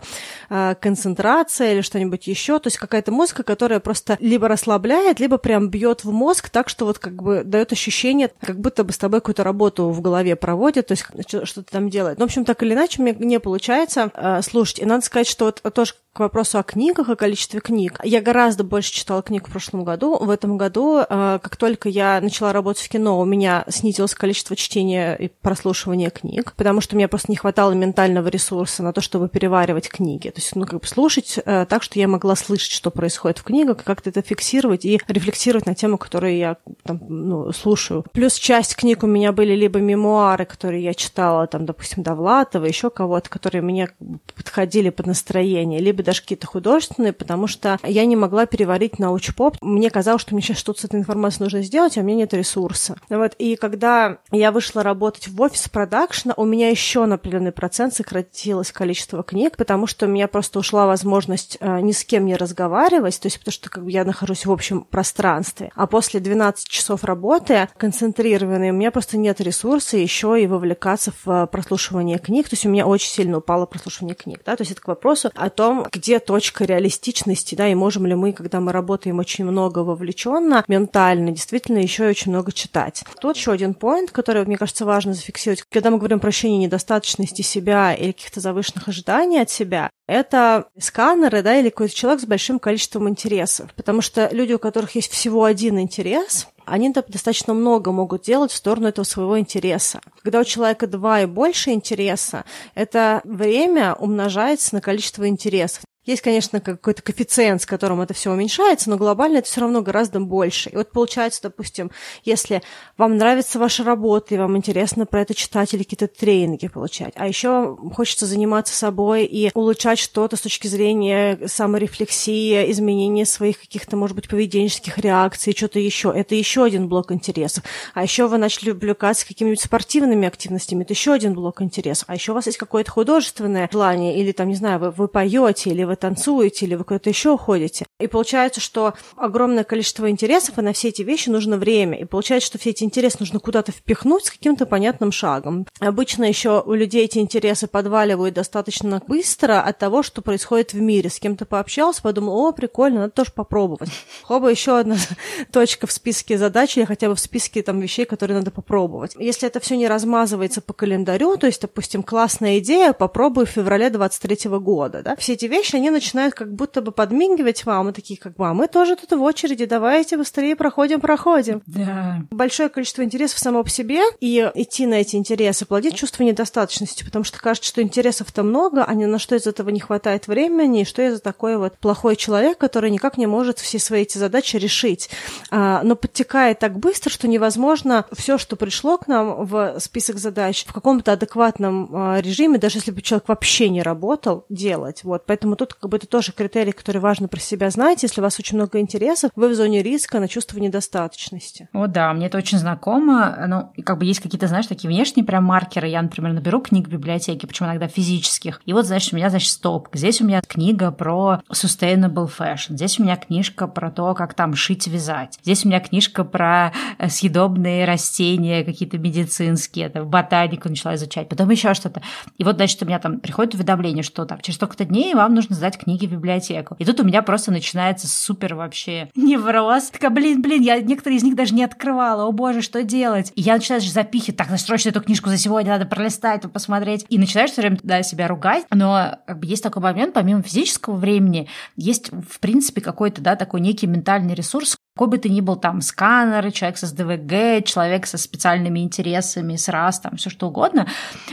э, концентрация или что-нибудь еще. То есть какая-то музыка, которая просто либо расслабляет, либо прям бьет в мозг так, что вот как бы дает ощущение, как будто бы с тобой какую-то работу в голове проводит, то есть что-то там делает. Ну, в общем, так или иначе, мне не получается э, слушать. И надо сказать, что вот тоже к вопросу о книгах, о количестве книг. Я гораздо больше читала книг в прошлом году. В этом году, э, как только я начала работать в кино, у меня снизилось количество чтения и прослушивания книг, потому что мне просто не хватало ментального ресурса на то, чтобы переваривать книги. То есть, ну, как бы слушать э, так, что я могла слышать, что происходит в книгах, как-то это фиксировать и рефлексировать на тему, которую я там, ну, слушаю. Плюс часть книг у меня были либо мемуары, которые я читала, там, допустим, Довлатова, еще кого-то, которые мне подходили под настроение, либо даже какие-то художественные, потому что я не могла переварить научпоп. Мне казалось, что мне сейчас что-то с этой информацией нужно сделать, а у меня нет ресурса. Вот, и когда я вышла работать в офис продакшна, у меня еще на определенный процент сократилось количество книг, потому что у меня просто ушла возможность э, ни с кем не разговаривать, то есть потому что как бы, я нахожусь в общем пространстве. А после 12 часов работы концентрированной, у меня просто нет ресурса еще и вовлекаться в прослушивание книг, то есть у меня очень сильно упало прослушивание книг, да, то есть это к вопросу о том, где точка реалистичности, да, и можем ли мы, когда мы работаем очень много вовлеченно, ментально, действительно еще очень много читать. Тут еще один поинт, который, мне кажется, важно зафиксировать. Когда мы говорим про ощущение недостаточности себя или каких-то завышенных ожиданий от себя, это сканеры, да, или какой-то человек с большим количеством интересов. Потому что люди, у которых есть всего один интерес, они достаточно много могут делать в сторону этого своего интереса. Когда у человека два и больше интереса, это время умножается на количество интересов. Есть, конечно, какой-то коэффициент, с которым это все уменьшается, но глобально это все равно гораздо больше. И вот получается, допустим, если вам нравится ваша работа, и вам интересно про это читать или какие-то тренинги получать, а еще хочется заниматься собой и улучшать что-то с точки зрения саморефлексии, изменения своих каких-то, может быть, поведенческих реакций, что-то еще. Это еще один блок интересов. А еще вы начали увлекаться какими-нибудь спортивными активностями, это еще один блок интересов. А еще у вас есть какое-то художественное желание, или там, не знаю, вы, вы поете, или вы танцуете или вы куда-то еще ходите. И получается, что огромное количество интересов, и на все эти вещи нужно время. И получается, что все эти интересы нужно куда-то впихнуть с каким-то понятным шагом. Обычно еще у людей эти интересы подваливают достаточно быстро от того, что происходит в мире. С кем-то пообщался, подумал, о, прикольно, надо тоже попробовать. Хоба, еще одна точка в списке задач или хотя бы в списке там вещей, которые надо попробовать. Если это все не размазывается по календарю, то есть, допустим, классная идея, попробую в феврале 23 года, да, все эти вещи, они начинают как будто бы подмигивать вам, и такие как бы, а мы тоже тут в очереди, давайте быстрее проходим, проходим. Да. Большое количество интересов само по себе, и идти на эти интересы плодит чувство недостаточности, потому что кажется, что интересов-то много, а ни на что из этого не хватает времени, и что я за такой вот плохой человек, который никак не может все свои эти задачи решить. А, но подтекает так быстро, что невозможно все, что пришло к нам в список задач, в каком-то адекватном а, режиме, даже если бы человек вообще не работал, делать. Вот. Поэтому тут как бы это тоже критерий, который важно про себя знать. Если у вас очень много интересов, вы в зоне риска на чувство недостаточности. О, да, мне это очень знакомо. Ну, как бы есть какие-то, знаешь, такие внешние прям маркеры. Я, например, наберу книг в библиотеке, причем иногда физических. И вот, значит, у меня, значит, стоп. Здесь у меня книга про sustainable fashion. Здесь у меня книжка про то, как там шить, вязать. Здесь у меня книжка про э, съедобные растения, какие-то медицинские. Это ботанику начала изучать. Потом еще что-то. И вот, значит, у меня там приходит уведомление, что там через столько-то дней вам нужно сдать книги в библиотеку. И тут у меня просто начинается супер вообще невроз. Такая, блин, блин, я некоторые из них даже не открывала. О боже, что делать? И я начинаю запихивать. Так, срочно эту книжку за сегодня надо пролистать, посмотреть. И начинаешь все время да, себя ругать. Но как бы, есть такой момент, помимо физического времени, есть, в принципе, какой-то, да, такой некий ментальный ресурс, какой бы ты ни был там сканер, человек с СДВГ, человек со специальными интересами, с РАС, там все что угодно,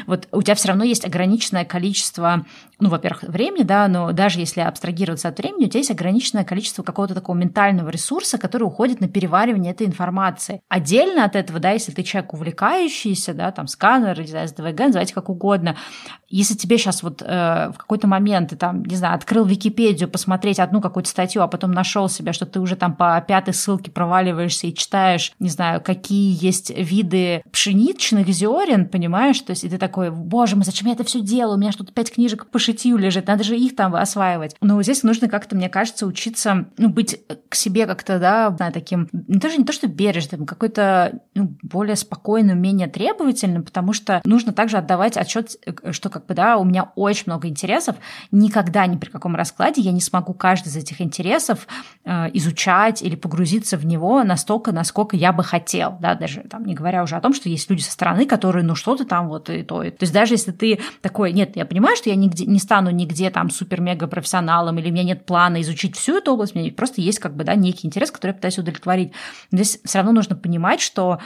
вот у тебя все равно есть ограниченное количество, ну, во-первых, времени, да, но даже если абстрагироваться от времени, у тебя есть ограниченное количество какого-то такого ментального ресурса, который уходит на переваривание этой информации. Отдельно от этого, да, если ты человек увлекающийся, да, там сканер, не знаю, СДВГ, называйте как угодно, если тебе сейчас вот э, в какой-то момент ты там, не знаю, открыл Википедию, посмотреть одну какую-то статью, а потом нашел себя, что ты уже там по пятой ссылке проваливаешься и читаешь, не знаю, какие есть виды пшеничных зерен, понимаешь? То есть и ты такой, боже мой, зачем я это все делаю? У меня что-то пять книжек по шитью лежит, надо же их там осваивать. Но здесь нужно как-то, мне кажется, учиться, ну, быть к себе как-то, да, таким, не то, не то что бережным, какой-то ну, более спокойным, менее требовательным, потому что нужно также отдавать отчет, что как бы, да, у меня очень много интересов, никогда ни при каком раскладе я не смогу каждый из этих интересов э, изучать или погрузиться в него настолько, насколько я бы хотел, да, даже там не говоря уже о том, что есть люди со стороны, которые, ну, что-то там вот и то, и... то есть даже если ты такой, нет, я понимаю, что я нигде, не стану нигде там супер-мега профессионалом, или у меня нет плана изучить всю эту область, у меня просто есть как бы, да, некий интерес, который я пытаюсь удовлетворить. Но здесь все равно нужно понимать, что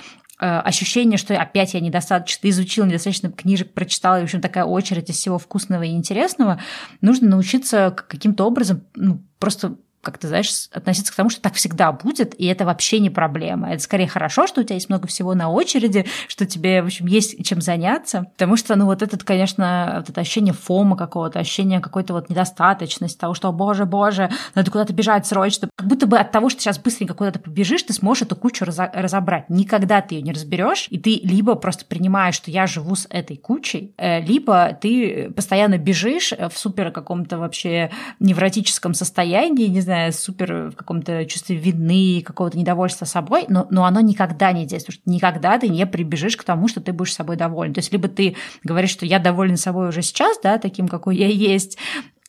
Э, ощущение, что опять я недостаточно изучил, недостаточно книжек прочитала, и, в общем, такая очередь из всего вкусного и интересного, нужно научиться каким-то образом ну, просто как ты знаешь, относиться к тому, что так всегда будет, и это вообще не проблема. Это скорее хорошо, что у тебя есть много всего на очереди, что тебе, в общем, есть чем заняться. Потому что, ну, вот этот, конечно, вот это ощущение фома какого-то, ощущение какой-то вот недостаточности, того, что, боже, боже, надо куда-то бежать срочно. Как будто бы от того, что сейчас быстренько куда-то побежишь, ты сможешь эту кучу разобрать. Никогда ты ее не разберешь, и ты либо просто принимаешь, что я живу с этой кучей, э, либо ты постоянно бежишь в супер каком-то вообще невротическом состоянии, не знаю, знаю, супер в каком-то чувстве вины, какого-то недовольства собой, но, но оно никогда не действует. Никогда ты не прибежишь к тому, что ты будешь собой доволен. То есть либо ты говоришь, что я доволен собой уже сейчас, да, таким, какой я есть,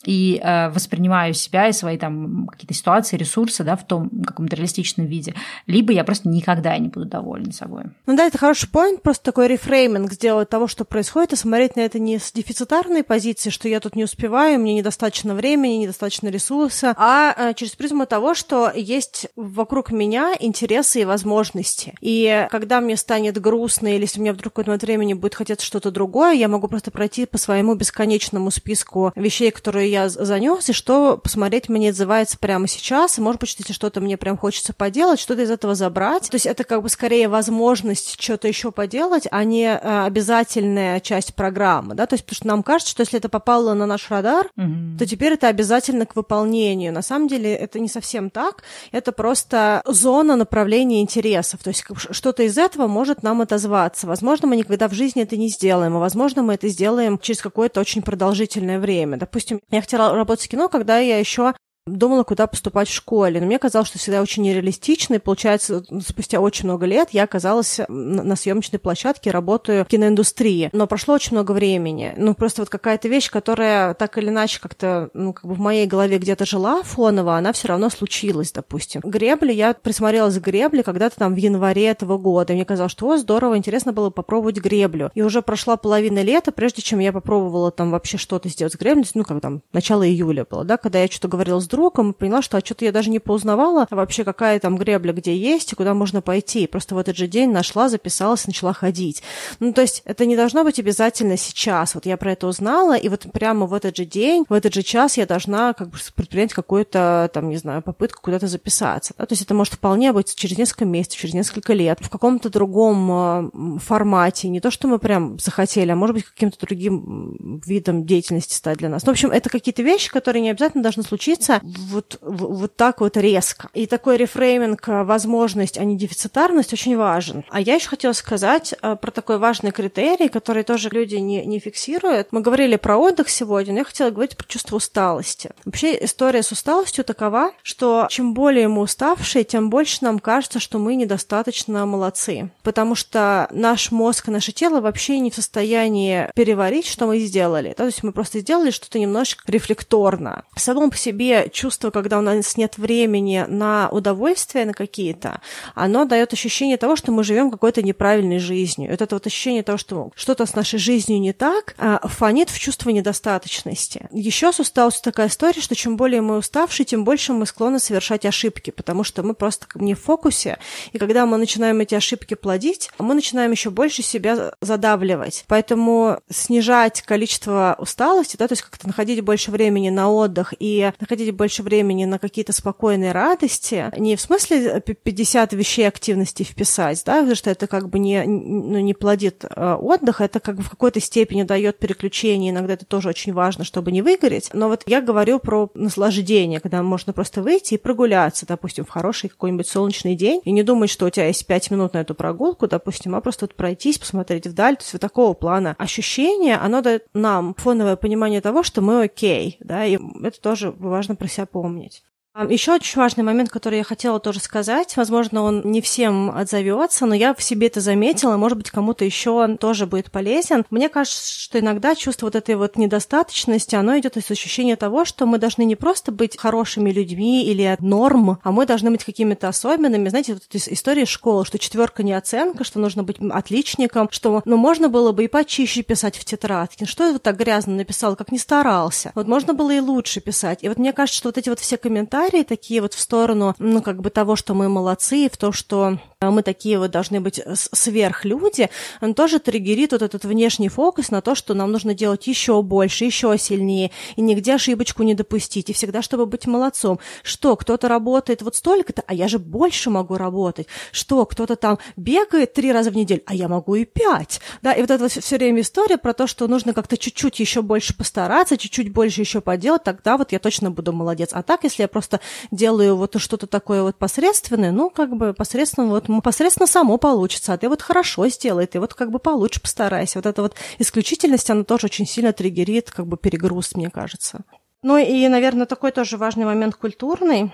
и э, воспринимаю себя и свои там какие-то ситуации, ресурсы, да, в том каком-то реалистичном виде, либо я просто никогда не буду довольна собой. Ну да, это хороший point, просто такой рефрейминг сделать того, что происходит, и смотреть на это не с дефицитарной позиции, что я тут не успеваю, мне недостаточно времени, недостаточно ресурса, а э, через призму того, что есть вокруг меня интересы и возможности. И когда мне станет грустно, или если мне вдруг в какое-то времени будет хотеться что-то другое, я могу просто пройти по своему бесконечному списку вещей, которые я занес, и что посмотреть мне отзывается прямо сейчас, и, может быть, если что-то мне прям хочется поделать, что-то из этого забрать. То есть это как бы скорее возможность что-то еще поделать, а не а, обязательная часть программы, да, то есть потому что нам кажется, что если это попало на наш радар, mm-hmm. то теперь это обязательно к выполнению. На самом деле это не совсем так, это просто зона направления интересов, то есть что-то из этого может нам отозваться. Возможно, мы никогда в жизни это не сделаем, а возможно, мы это сделаем через какое-то очень продолжительное время. Допустим, я хотела работать в кино, когда я еще думала, куда поступать в школе. Но мне казалось, что всегда очень нереалистично, и получается, спустя очень много лет я оказалась на съемочной площадке, работаю в киноиндустрии. Но прошло очень много времени. Ну, просто вот какая-то вещь, которая так или иначе как-то, ну, как бы в моей голове где-то жила фоново, она все равно случилась, допустим. Гребли, я присмотрелась к гребле когда-то там в январе этого года, и мне казалось, что, о, здорово, интересно было попробовать греблю. И уже прошла половина лета, прежде чем я попробовала там вообще что-то сделать с греблей, ну, как там, начало июля было, да, когда я что-то говорила с другом и поняла, что а что-то я даже не поузнавала вообще, какая там гребля где есть и куда можно пойти. И просто в этот же день нашла, записалась, начала ходить. Ну, то есть это не должно быть обязательно сейчас. Вот я про это узнала, и вот прямо в этот же день, в этот же час я должна как бы предпринять какую-то, там, не знаю, попытку куда-то записаться. Да? То есть это может вполне быть через несколько месяцев, через несколько лет, в каком-то другом э, формате. Не то, что мы прям захотели, а может быть каким-то другим видом деятельности стать для нас. Ну, в общем, это какие-то вещи, которые не обязательно должны случиться вот, вот так вот резко. И такой рефрейминг, э, возможность, а не дефицитарность очень важен. А я еще хотела сказать э, про такой важный критерий, который тоже люди не, не фиксируют. Мы говорили про отдых сегодня, но я хотела говорить про чувство усталости. Вообще история с усталостью такова, что чем более мы уставшие, тем больше нам кажется, что мы недостаточно молодцы. Потому что наш мозг и наше тело вообще не в состоянии переварить, что мы сделали. То есть мы просто сделали что-то немножко рефлекторно. Само по себе чувство, когда у нас нет времени на удовольствие на какие-то, оно дает ощущение того, что мы живем какой-то неправильной жизнью. Вот это вот ощущение того, что что-то с нашей жизнью не так, а, фонит в чувство недостаточности. Еще с усталостью такая история, что чем более мы уставшие, тем больше мы склонны совершать ошибки, потому что мы просто не в фокусе. И когда мы начинаем эти ошибки плодить, мы начинаем еще больше себя задавливать. Поэтому снижать количество усталости, да, то есть как-то находить больше времени на отдых и находить больше времени на какие-то спокойные радости, не в смысле 50 вещей активности вписать, да, потому что это как бы не, ну, не плодит э, отдых, это как бы в какой-то степени дает переключение, иногда это тоже очень важно, чтобы не выгореть. Но вот я говорю про наслаждение, когда можно просто выйти и прогуляться, допустим, в хороший какой-нибудь солнечный день, и не думать, что у тебя есть 5 минут на эту прогулку, допустим, а просто вот пройтись, посмотреть вдаль, то есть вот такого плана ощущение, оно дает нам фоновое понимание того, что мы окей, да, и это тоже важно про себя помнить. Еще очень важный момент, который я хотела тоже сказать, возможно, он не всем отзовется, но я в себе это заметила, может быть, кому-то еще тоже будет полезен. Мне кажется, что иногда чувство вот этой вот недостаточности, оно идет из ощущения того, что мы должны не просто быть хорошими людьми или норм, а мы должны быть какими-то особенными. Знаете, вот история школы, что четверка не оценка, что нужно быть отличником, что ну, можно было бы и почище писать в тетрадке. Что я вот так грязно написал, как не старался. Вот можно было и лучше писать. И вот мне кажется, что вот эти вот все комментарии, комментарии такие вот в сторону, ну, как бы того, что мы молодцы, в то, что мы такие вот должны быть сверхлюди, он тоже триггерит вот этот внешний фокус на то, что нам нужно делать еще больше, еще сильнее, и нигде ошибочку не допустить, и всегда, чтобы быть молодцом. Что, кто-то работает вот столько-то, а я же больше могу работать. Что, кто-то там бегает три раза в неделю, а я могу и пять. Да, и вот это все время история про то, что нужно как-то чуть-чуть еще больше постараться, чуть-чуть больше еще поделать, тогда вот я точно буду молодец. А так, если я просто делаю вот что-то такое вот посредственное, ну, как бы посредственно вот посредственно само получится, а ты вот хорошо сделай, ты вот как бы получше постарайся. Вот эта вот исключительность, она тоже очень сильно триггерит как бы перегруз, мне кажется. Ну и, наверное, такой тоже важный момент культурный.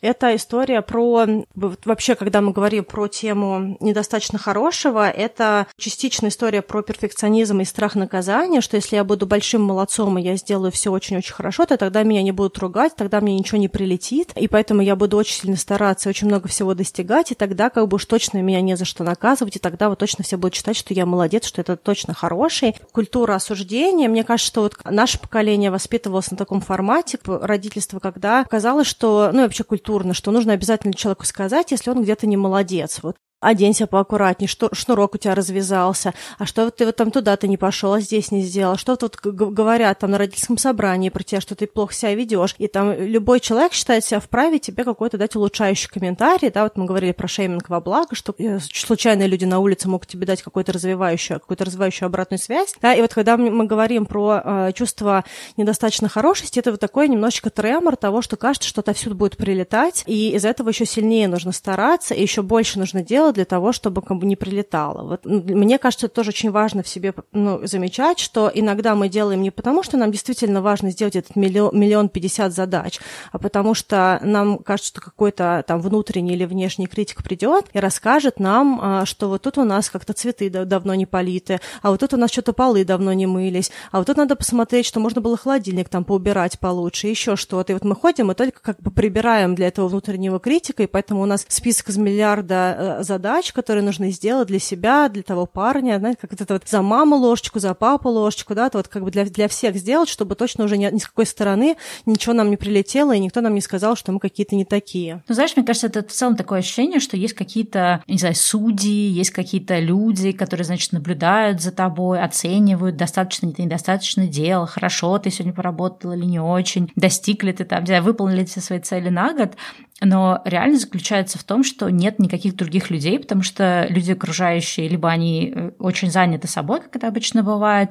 Это история про... Вообще, когда мы говорим про тему недостаточно хорошего, это частичная история про перфекционизм и страх наказания, что если я буду большим молодцом, и я сделаю все очень-очень хорошо, то тогда меня не будут ругать, тогда мне ничего не прилетит, и поэтому я буду очень сильно стараться, очень много всего достигать, и тогда как бы уж точно меня не за что наказывать, и тогда вот точно все будут считать, что я молодец, что это точно хороший. Культура осуждения, мне кажется, что вот наше поколение воспитывалось на таком формате родительства, когда казалось, что, ну вообще культура культурно, что нужно обязательно человеку сказать, если он где-то не молодец. Вот оденься поаккуратнее, что шнурок у тебя развязался, а что ты вот там туда-то не пошел, а здесь не сделал, что тут говорят там на родительском собрании про тебя, что ты плохо себя ведешь, и там любой человек считает себя вправе тебе какой-то дать улучшающий комментарий, да, вот мы говорили про шейминг во благо, что э, случайные люди на улице могут тебе дать какую-то развивающую, какую-то развивающую обратную связь, да, и вот когда мы говорим про э, чувство недостаточно хорошести, это вот такой немножечко тремор того, что кажется, что отовсюду будет прилетать, и из этого еще сильнее нужно стараться, и еще больше нужно делать, делать для того, чтобы как бы не прилетало. Вот, мне кажется, это тоже очень важно в себе ну, замечать, что иногда мы делаем не потому, что нам действительно важно сделать этот миллион, пятьдесят задач, а потому что нам кажется, что какой-то там внутренний или внешний критик придет и расскажет нам, а, что вот тут у нас как-то цветы давно не политы, а вот тут у нас что-то полы давно не мылись, а вот тут надо посмотреть, что можно было холодильник там поубирать получше, еще что-то. И вот мы ходим и только как бы прибираем для этого внутреннего критика, и поэтому у нас список из миллиарда задач задач, которые нужно сделать для себя, для того парня, знаете, как это вот за маму ложечку, за папу ложечку, да, то вот как бы для, для всех сделать, чтобы точно уже ни, ни с какой стороны ничего нам не прилетело, и никто нам не сказал, что мы какие-то не такие. Ну, знаешь, мне кажется, это в целом такое ощущение, что есть какие-то, не знаю, судьи, есть какие-то люди, которые, значит, наблюдают за тобой, оценивают, достаточно ты недостаточно дел, хорошо ты сегодня поработал или не очень, достиг ли ты там, не знаю, выполнил ли все свои цели на год, но реальность заключается в том, что нет никаких других людей, потому что люди окружающие, либо они э, очень заняты собой, как это обычно бывает,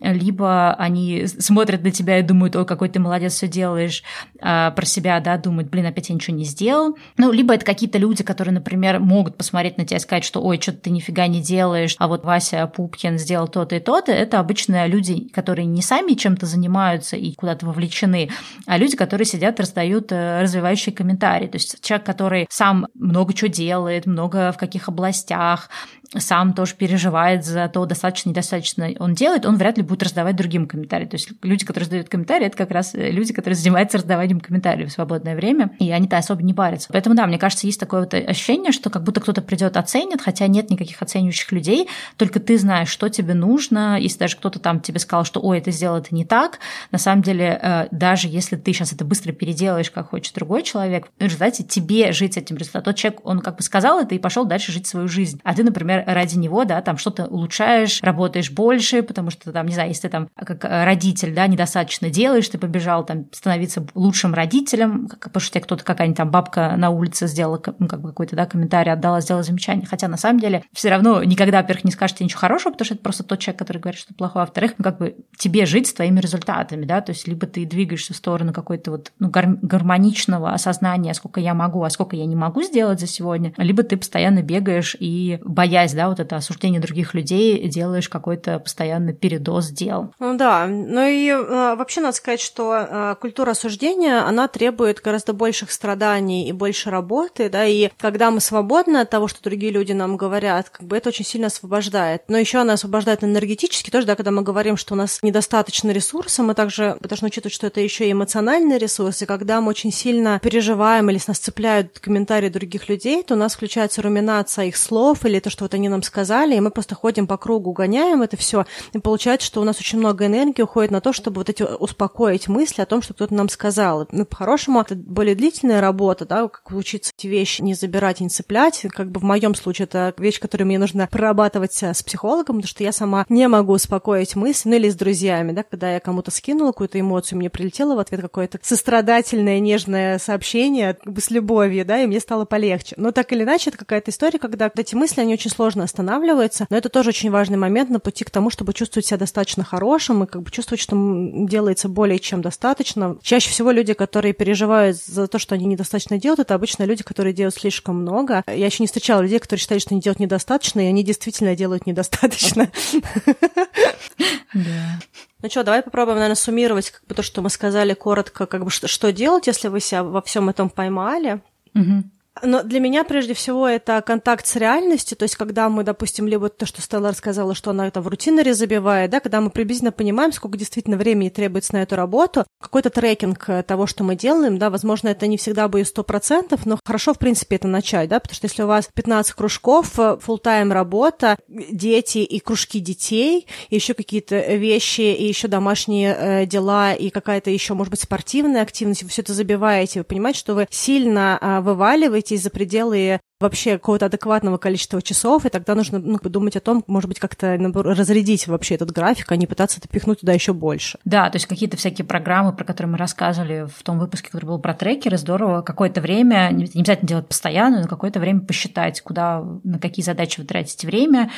либо они смотрят на тебя и думают, ой, какой ты молодец, все делаешь, а про себя, да, думают, блин, опять я ничего не сделал. Ну, либо это какие-то люди, которые, например, могут посмотреть на тебя и сказать, что, ой, что-то ты нифига не делаешь, а вот Вася Пупкин сделал то-то и то-то. Это обычно люди, которые не сами чем-то занимаются и куда-то вовлечены, а люди, которые сидят раздают э, развивающие комментарии. То есть человек, который сам много чего делает, много в каких областях, сам тоже переживает за то, достаточно, недостаточно он делает, он вряд ли будет раздавать другим комментарии. То есть люди, которые раздают комментарии, это как раз люди, которые занимаются раздаванием комментариев в свободное время, и они-то особо не парятся. Поэтому да, мне кажется, есть такое вот ощущение, что как будто кто-то придет оценит, хотя нет никаких оценивающих людей, только ты знаешь, что тебе нужно, если даже кто-то там тебе сказал, что ой, это сделал это не так, на самом деле, э, даже если ты сейчас это быстро переделаешь, как хочет другой человек, в результате тебе жить этим результатом. Тот человек, он как бы сказал это и пошел дальше жить свою жизнь. А ты, например, ради него, да, там что-то улучшаешь, работаешь больше, потому что там, не знаю, если ты там как родитель, да, недостаточно делаешь, ты побежал там становиться лучшим родителем, потому что тебе кто-то, какая-нибудь там бабка на улице сделала, ну, как бы какой-то, да, комментарий отдала, сделала замечание, хотя на самом деле все равно никогда, во-первых, не скажешь ничего хорошего, потому что это просто тот человек, который говорит, что плохое, во-вторых, ну, как бы тебе жить с твоими результатами, да, то есть либо ты двигаешься в сторону какой-то вот, ну, гармоничного осознания, сколько я могу, а сколько я не могу сделать за сегодня, либо ты постоянно бегаешь и боясь, да, вот это осуждение других людей, делаешь какой-то постоянный передоз дел. Ну да, ну и э, вообще надо сказать, что э, культура осуждения, она требует гораздо больших страданий и больше работы, да, и когда мы свободны от того, что другие люди нам говорят, как бы это очень сильно освобождает. Но еще она освобождает энергетически тоже, да, когда мы говорим, что у нас недостаточно ресурса, мы также должны учитывать, что это еще и эмоциональный ресурс, когда мы очень сильно переживаем или нас цепляют комментарии других людей, то у нас включается руминация их слов или то, что вот они нам сказали, и мы просто ходим по кругу, гоняем это все, и получается, что у нас очень много энергии уходит на то, чтобы вот эти успокоить мысли о том, что кто-то нам сказал. Ну, по-хорошему, это более длительная работа, да, как учиться эти вещи не забирать не цеплять. Как бы в моем случае это вещь, которую мне нужно прорабатывать с психологом, потому что я сама не могу успокоить мысли, ну или с друзьями, да, когда я кому-то скинула какую-то эмоцию, мне прилетело в ответ какое-то сострадательное, нежное сообщение, как бы с любовью, да, и мне стало полегче. Но так или иначе, это какая-то история, когда эти мысли, они очень сложно останавливаются, останавливается, но это тоже очень важный момент на пути к тому, чтобы чувствовать себя достаточно хорошим и как бы чувствовать, что делается более чем достаточно. Чаще всего люди, которые переживают за то, что они недостаточно делают, это обычно люди, которые делают слишком много. Я еще не встречала людей, которые считают, что они делают недостаточно, и они действительно делают недостаточно. Да. Ну что, давай попробуем, наверное, суммировать как бы то, что мы сказали коротко, как бы что, что делать, если вы себя во всем этом поймали. Угу. Но для меня прежде всего это контакт с реальностью, то есть когда мы, допустим, либо то, что Стелла рассказала, что она это в рутинере забивает, да, когда мы приблизительно понимаем, сколько действительно времени требуется на эту работу, какой-то трекинг э, того, что мы делаем, да, возможно, это не всегда будет сто процентов, но хорошо, в принципе, это начать, да, потому что если у вас 15 кружков, э, full-time работа, дети и кружки детей, еще какие-то вещи, и еще домашние э, дела, и какая-то еще, может быть, спортивная активность, вы все это забиваете, вы понимаете, что вы сильно вываливаете выйти за пределы вообще какого-то адекватного количества часов, и тогда нужно ну, подумать о том, может быть, как-то разрядить вообще этот график, а не пытаться это пихнуть туда еще больше. Да, то есть какие-то всякие программы, про которые мы рассказывали в том выпуске, который был про трекеры, здорово какое-то время, не обязательно делать постоянно, но какое-то время посчитать, куда, на какие задачи вы тратите время.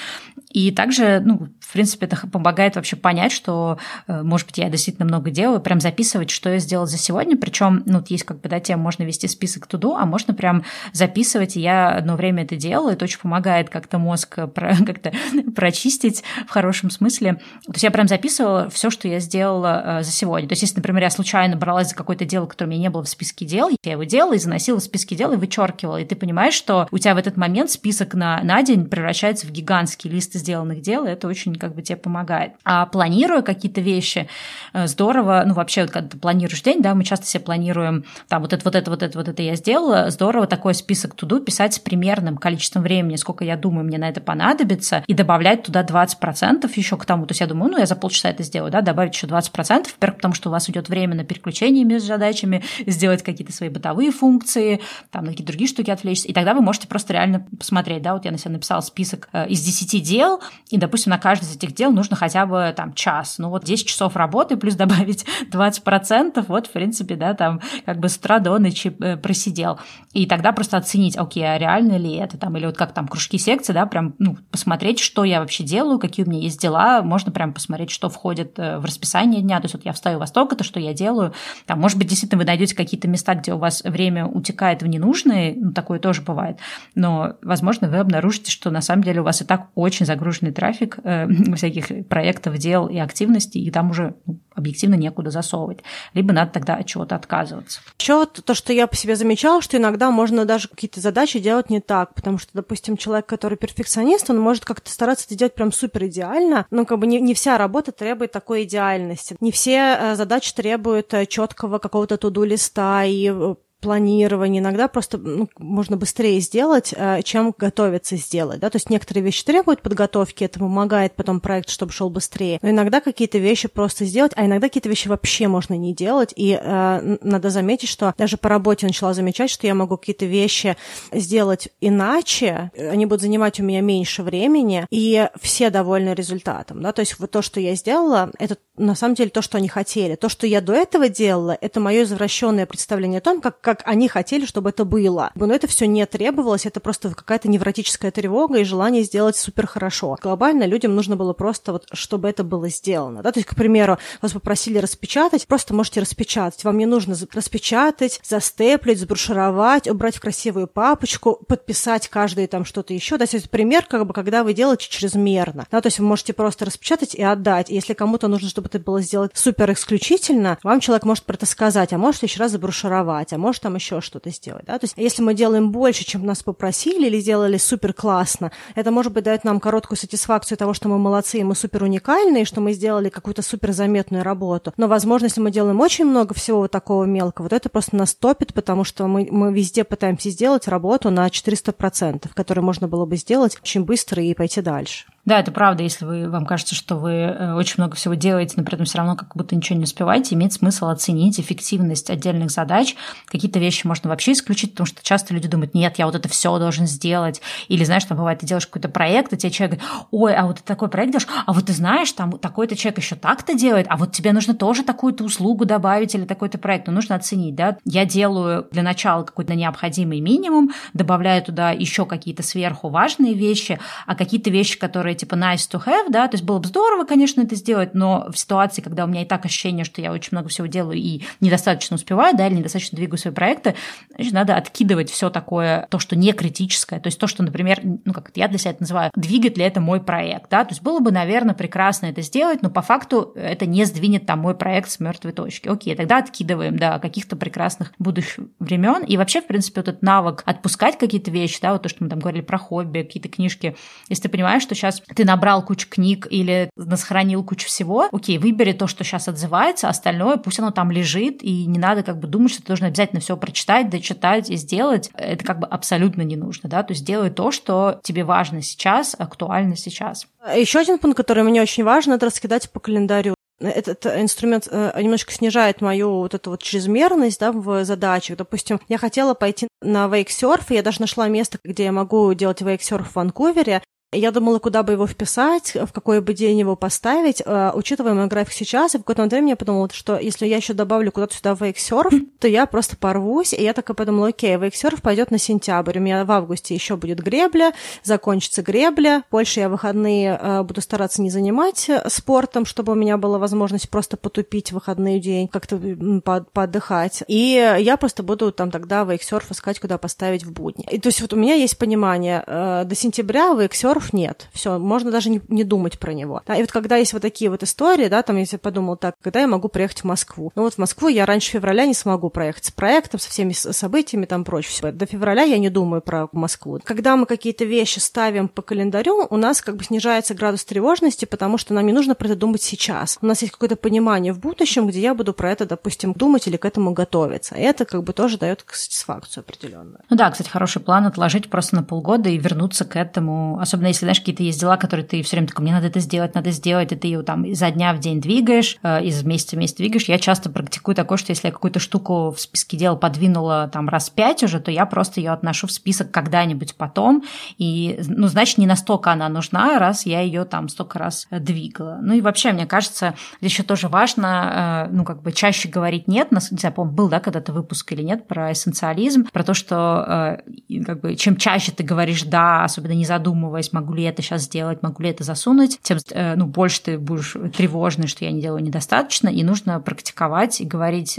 И также, ну, в принципе, это помогает вообще понять, что, э, может быть, я действительно много делаю, прям записывать, что я сделал за сегодня. Причем, ну, есть как бы, да, тем можно вести список туду, а можно прям записывать. И я одно время это делала, это очень помогает как-то мозг про, как-то прочистить в хорошем смысле. То есть я прям записывала все, что я сделала э, за сегодня. То есть если, например, я случайно бралась за какое-то дело, которое у меня не было в списке дел, я его делала и заносила в списки дел и вычеркивала. И ты понимаешь, что у тебя в этот момент список на, на день превращается в гигантский лист сделанных дел, и это очень как бы тебе помогает. А планируя какие-то вещи, э, здорово, ну вообще, вот, когда ты планируешь день, да, мы часто себе планируем, там, вот это, вот это, вот это, вот это я сделала, здорово такой список туду писать с примерным количеством времени, сколько я думаю, мне на это понадобится, и добавлять туда 20% еще к тому. То есть я думаю, ну, я за полчаса это сделаю, да, добавить еще 20%, во-первых, потому что у вас идет время на переключение между задачами, сделать какие-то свои бытовые функции, там, на какие-то другие штуки отвлечься, и тогда вы можете просто реально посмотреть, да, вот я на себя написала список э, из 10 дел, и, допустим, на каждый из этих дел нужно хотя бы там час, ну вот 10 часов работы плюс добавить 20%, вот, в принципе, да, там как бы с утра до ночи э, просидел. И тогда просто оценить, окей, а реально ли это там, или вот как там кружки секции, да, прям, ну, посмотреть, что я вообще делаю, какие у меня есть дела, можно прям посмотреть, что входит э, в расписание дня, то есть вот я встаю во столько, то, что я делаю, там, может быть, действительно вы найдете какие-то места, где у вас время утекает в ненужные, ну, такое тоже бывает, но, возможно, вы обнаружите, что на самом деле у вас и так очень загруженный трафик э, всяких проектов, дел и активностей, и там уже ну, объективно некуда засовывать. Либо надо тогда от чего-то отказываться. Еще то, что я по себе замечала, что иногда можно даже какие-то задачи делать не так, потому что, допустим, человек, который перфекционист, он может как-то стараться это делать прям супер идеально, но как бы не, не вся работа требует такой идеальности. Не все э, задачи требуют э, четкого какого-то туду листа и э, планирование, иногда просто ну, можно быстрее сделать, э, чем готовиться сделать. Да? То есть некоторые вещи требуют подготовки, это помогает потом проект, чтобы шел быстрее. Но иногда какие-то вещи просто сделать, а иногда какие-то вещи вообще можно не делать. И э, надо заметить, что даже по работе начала замечать, что я могу какие-то вещи сделать иначе, они будут занимать у меня меньше времени, и все довольны результатом. Да? То есть вот то, что я сделала, это на самом деле то, что они хотели. То, что я до этого делала, это мое извращенное представление о том, как как они хотели, чтобы это было. Но это все не требовалось, это просто какая-то невротическая тревога и желание сделать супер хорошо. Глобально людям нужно было просто вот, чтобы это было сделано. Да? То есть, к примеру, вас попросили распечатать, просто можете распечатать. Вам не нужно распечатать, застеплить, сброшировать, убрать в красивую папочку, подписать каждый там что-то еще. Да, то есть пример, как бы, когда вы делаете чрезмерно. Да, то есть вы можете просто распечатать и отдать. И если кому-то нужно, чтобы это было сделать супер исключительно, вам человек может про это сказать, а может еще раз заброшировать, а может может там еще что-то сделать, да, то есть если мы делаем больше, чем нас попросили или сделали супер классно, это может быть дает нам короткую сатисфакцию того, что мы молодцы и мы супер уникальные, что мы сделали какую-то супер заметную работу, но, возможно, если мы делаем очень много всего вот такого мелкого, то это просто нас топит, потому что мы, мы везде пытаемся сделать работу на 400%, которую можно было бы сделать очень быстро и пойти дальше. Да, это правда, если вы, вам кажется, что вы э, очень много всего делаете, но при этом все равно как будто ничего не успеваете, имеет смысл оценить эффективность отдельных задач. Какие-то вещи можно вообще исключить, потому что часто люди думают, нет, я вот это все должен сделать. Или, знаешь, там бывает, ты делаешь какой-то проект, и тебе человек говорит, ой, а вот ты такой проект делаешь, а вот ты знаешь, там такой-то человек еще так-то делает, а вот тебе нужно тоже такую-то услугу добавить или такой-то проект. Но нужно оценить, да. Я делаю для начала какой-то необходимый минимум, добавляю туда еще какие-то сверху важные вещи, а какие-то вещи, которые которые типа nice to have, да, то есть было бы здорово, конечно, это сделать, но в ситуации, когда у меня и так ощущение, что я очень много всего делаю и недостаточно успеваю, да, или недостаточно двигаю свои проекты, значит, надо откидывать все такое, то, что не критическое, то есть то, что, например, ну, как я для себя это называю, двигает ли это мой проект, да, то есть было бы, наверное, прекрасно это сделать, но по факту это не сдвинет там мой проект с мертвой точки. Окей, тогда откидываем, да, каких-то прекрасных будущих времен. И вообще, в принципе, вот этот навык отпускать какие-то вещи, да, вот то, что мы там говорили про хобби, какие-то книжки, если ты понимаешь, что сейчас ты набрал кучу книг или сохранил кучу всего, окей, выбери то, что сейчас отзывается, остальное пусть оно там лежит, и не надо как бы думать, что ты должен обязательно все прочитать, дочитать и сделать. Это как бы абсолютно не нужно, да, то есть делай то, что тебе важно сейчас, актуально сейчас. Еще один пункт, который мне очень важен, это раскидать по календарю этот инструмент э, немножко снижает мою вот эту вот чрезмерность да, в задачах. Допустим, я хотела пойти на вейксерф, и я даже нашла место, где я могу делать вейксерф в Ванкувере, я думала, куда бы его вписать, в какой бы день его поставить. Uh, учитывая мой график сейчас, и в какой-то момент я подумала, что если я еще добавлю куда-то сюда вейксерф, то я просто порвусь. И я такая подумала, окей, вейксерф пойдет на сентябрь. У меня в августе еще будет гребля, закончится гребля. Больше я выходные uh, буду стараться не занимать э, спортом, чтобы у меня была возможность просто потупить выходный день, как-то по поотдыхать. И я просто буду там тогда вейксерф искать, куда поставить в будни. И то есть вот у меня есть понимание, до сентября вейксерф торф, нет, все, можно даже не, не думать про него. Да, и вот когда есть вот такие вот истории, да, там, если подумал так, когда я могу приехать в Москву? Ну вот в Москву я раньше февраля не смогу проехать с проектом, со всеми событиями там прочее. Все. До февраля я не думаю про Москву. Когда мы какие-то вещи ставим по календарю, у нас как бы снижается градус тревожности, потому что нам не нужно про это думать сейчас. У нас есть какое-то понимание в будущем, где я буду про это, допустим, думать или к этому готовиться. И это как бы тоже дает сатисфакцию определенную. Ну да, кстати, хороший план отложить просто на полгода и вернуться к этому. Особенно если, знаешь, какие-то есть дела, которые ты все время такой, мне надо это сделать, надо сделать, и ты ее там изо дня в день двигаешь, э, из месяца в месяц двигаешь. Я часто практикую такое, что если я какую-то штуку в списке дел подвинула там раз пять уже, то я просто ее отношу в список когда-нибудь потом. И, ну, значит, не настолько она нужна, раз я ее там столько раз двигала. Ну и вообще, мне кажется, еще тоже важно, э, ну, как бы чаще говорить нет. Не знаю, помню, был, да, когда-то выпуск или нет про эссенциализм, про то, что э, как бы чем чаще ты говоришь да, особенно не задумываясь, могу ли я это сейчас сделать, могу ли это засунуть, тем э, ну, больше ты будешь тревожный, что я не делаю недостаточно, и нужно практиковать и говорить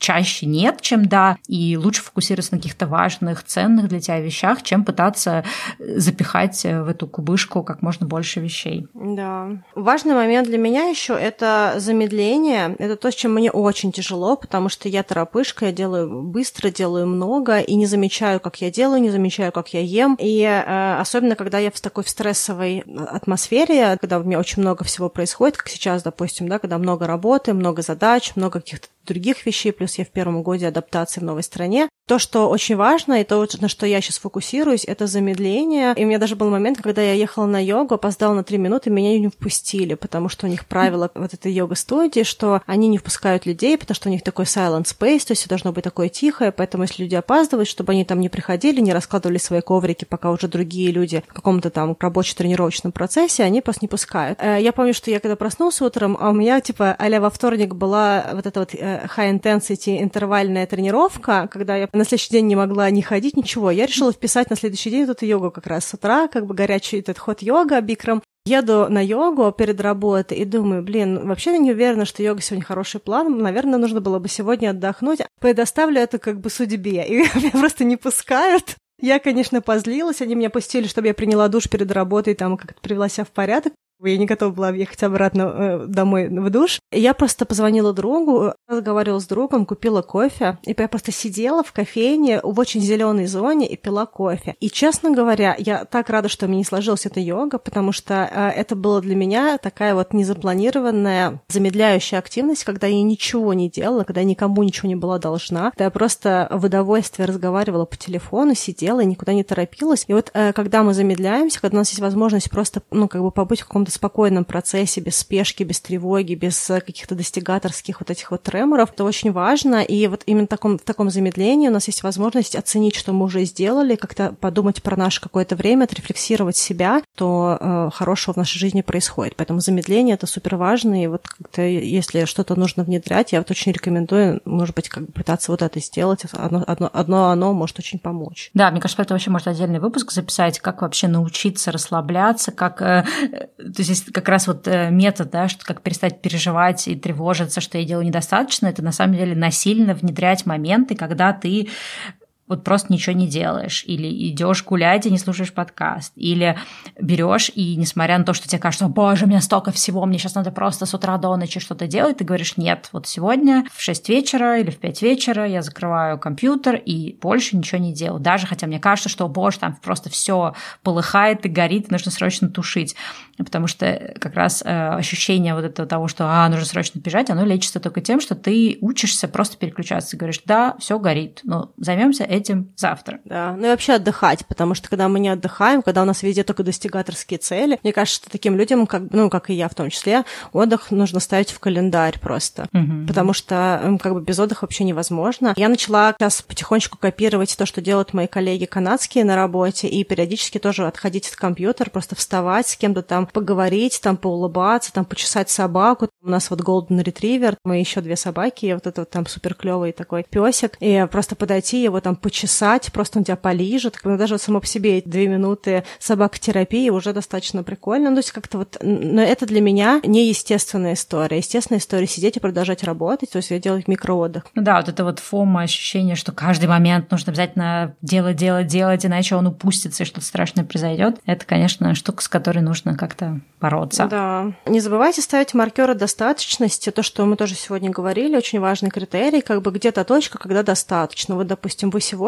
чаще нет, чем да, и лучше фокусироваться на каких-то важных, ценных для тебя вещах, чем пытаться э, запихать э, в эту кубышку как можно больше вещей. Да. Важный момент для меня еще это замедление. Это то, с чем мне очень тяжело, потому что я торопышка, я делаю быстро, делаю много, и не замечаю, как я делаю, не замечаю, как я ем. И э, особенно, когда я в такой в стрессовой атмосфере, когда у меня очень много всего происходит, как сейчас, допустим, да, когда много работы, много задач, много каких-то других вещей, плюс я в первом годе адаптации в новой стране. То, что очень важно, и то, на что я сейчас фокусируюсь, это замедление. И у меня даже был момент, когда я ехала на йогу, опоздала на три минуты, меня не впустили, потому что у них правило вот этой йога-студии, что они не впускают людей, потому что у них такой silent space, то есть должно быть такое тихое, поэтому если люди опаздывают, чтобы они там не приходили, не раскладывали свои коврики, пока уже другие люди в каком-то там рабоче-тренировочном процессе, они просто не пускают. Э, я помню, что я когда проснулся утром, а у меня типа а во вторник была вот эта вот э, high intensity интервальная тренировка, когда я на следующий день не могла не ходить, ничего. Я решила вписать на следующий день эту йогу как раз с утра, как бы горячий этот ход йога бикрам. Еду на йогу перед работой и думаю, блин, вообще не уверена, что йога сегодня хороший план. Наверное, нужно было бы сегодня отдохнуть. Предоставлю это как бы судьбе. И меня просто не пускают. Я, конечно, позлилась, они меня пустили, чтобы я приняла душ перед работой, там как-то привела себя в порядок. Я не готова была ехать обратно э, домой в душ. Я просто позвонила другу, разговаривала с другом, купила кофе. И я просто сидела в кофейне в очень зеленой зоне и пила кофе. И, честно говоря, я так рада, что мне не сложилась эта йога, потому что э, это было для меня такая вот незапланированная замедляющая активность, когда я ничего не делала, когда я никому ничего не была должна. Когда я просто в удовольствие разговаривала по телефону, сидела и никуда не торопилась. И вот э, когда мы замедляемся, когда у нас есть возможность просто, ну, как бы побыть в каком-то спокойном процессе, без спешки, без тревоги, без э, каких-то достигаторских вот этих вот треморов. Это очень важно. И вот именно в таком, в таком замедлении у нас есть возможность оценить, что мы уже сделали, как-то подумать про наше какое-то время, отрефлексировать себя, что э, хорошего в нашей жизни происходит. Поэтому замедление это супер важно. И вот как-то, если что-то нужно внедрять, я вот очень рекомендую, может быть, как бы пытаться вот это сделать. Одно, одно, одно оно может очень помочь. Да, мне кажется, это вообще может отдельный выпуск записать, как вообще научиться расслабляться, как э, то есть как раз вот э, метод, да, что как перестать переживать и тревожиться, что я делаю недостаточно, это на самом деле насильно внедрять моменты, когда ты вот просто ничего не делаешь, или идешь гулять и не слушаешь подкаст, или берешь и несмотря на то, что тебе кажется, боже, у меня столько всего, мне сейчас надо просто с утра до ночи что-то делать, ты говоришь, нет, вот сегодня в 6 вечера или в 5 вечера я закрываю компьютер и больше ничего не делаю, даже хотя мне кажется, что, боже, там просто все полыхает и горит, и нужно срочно тушить, потому что как раз э, ощущение вот этого того, что, а, нужно срочно бежать, оно лечится только тем, что ты учишься просто переключаться, говоришь, да, все горит, но займемся этим завтра. Да, ну и вообще отдыхать, потому что когда мы не отдыхаем, когда у нас везде только достигаторские цели, мне кажется, что таким людям, как, ну, как и я в том числе, отдых нужно ставить в календарь просто, угу. потому что как бы без отдыха вообще невозможно. Я начала сейчас потихонечку копировать то, что делают мои коллеги канадские на работе, и периодически тоже отходить от компьютера, просто вставать с кем-то там, поговорить, там поулыбаться, там почесать собаку. У нас вот Golden Retriever, мы еще две собаки, и вот это вот там супер клевый такой песик, и просто подойти его там почесать, просто он тебя полижет. Даже вот само по себе две минуты собакотерапии уже достаточно прикольно. Ну, то есть как-то вот... Но это для меня неестественная история. Естественная история сидеть и продолжать работать, то есть я делаю микроотдых. Ну да, вот это вот фома, ощущение, что каждый момент нужно обязательно делать, делать, делать, иначе он упустится и что-то страшное произойдет. Это, конечно, штука, с которой нужно как-то бороться. Да. Не забывайте ставить маркеры достаточности, то, что мы тоже сегодня говорили, очень важный критерий, как бы где-то точка, когда достаточно. Вот, допустим, вы сегодня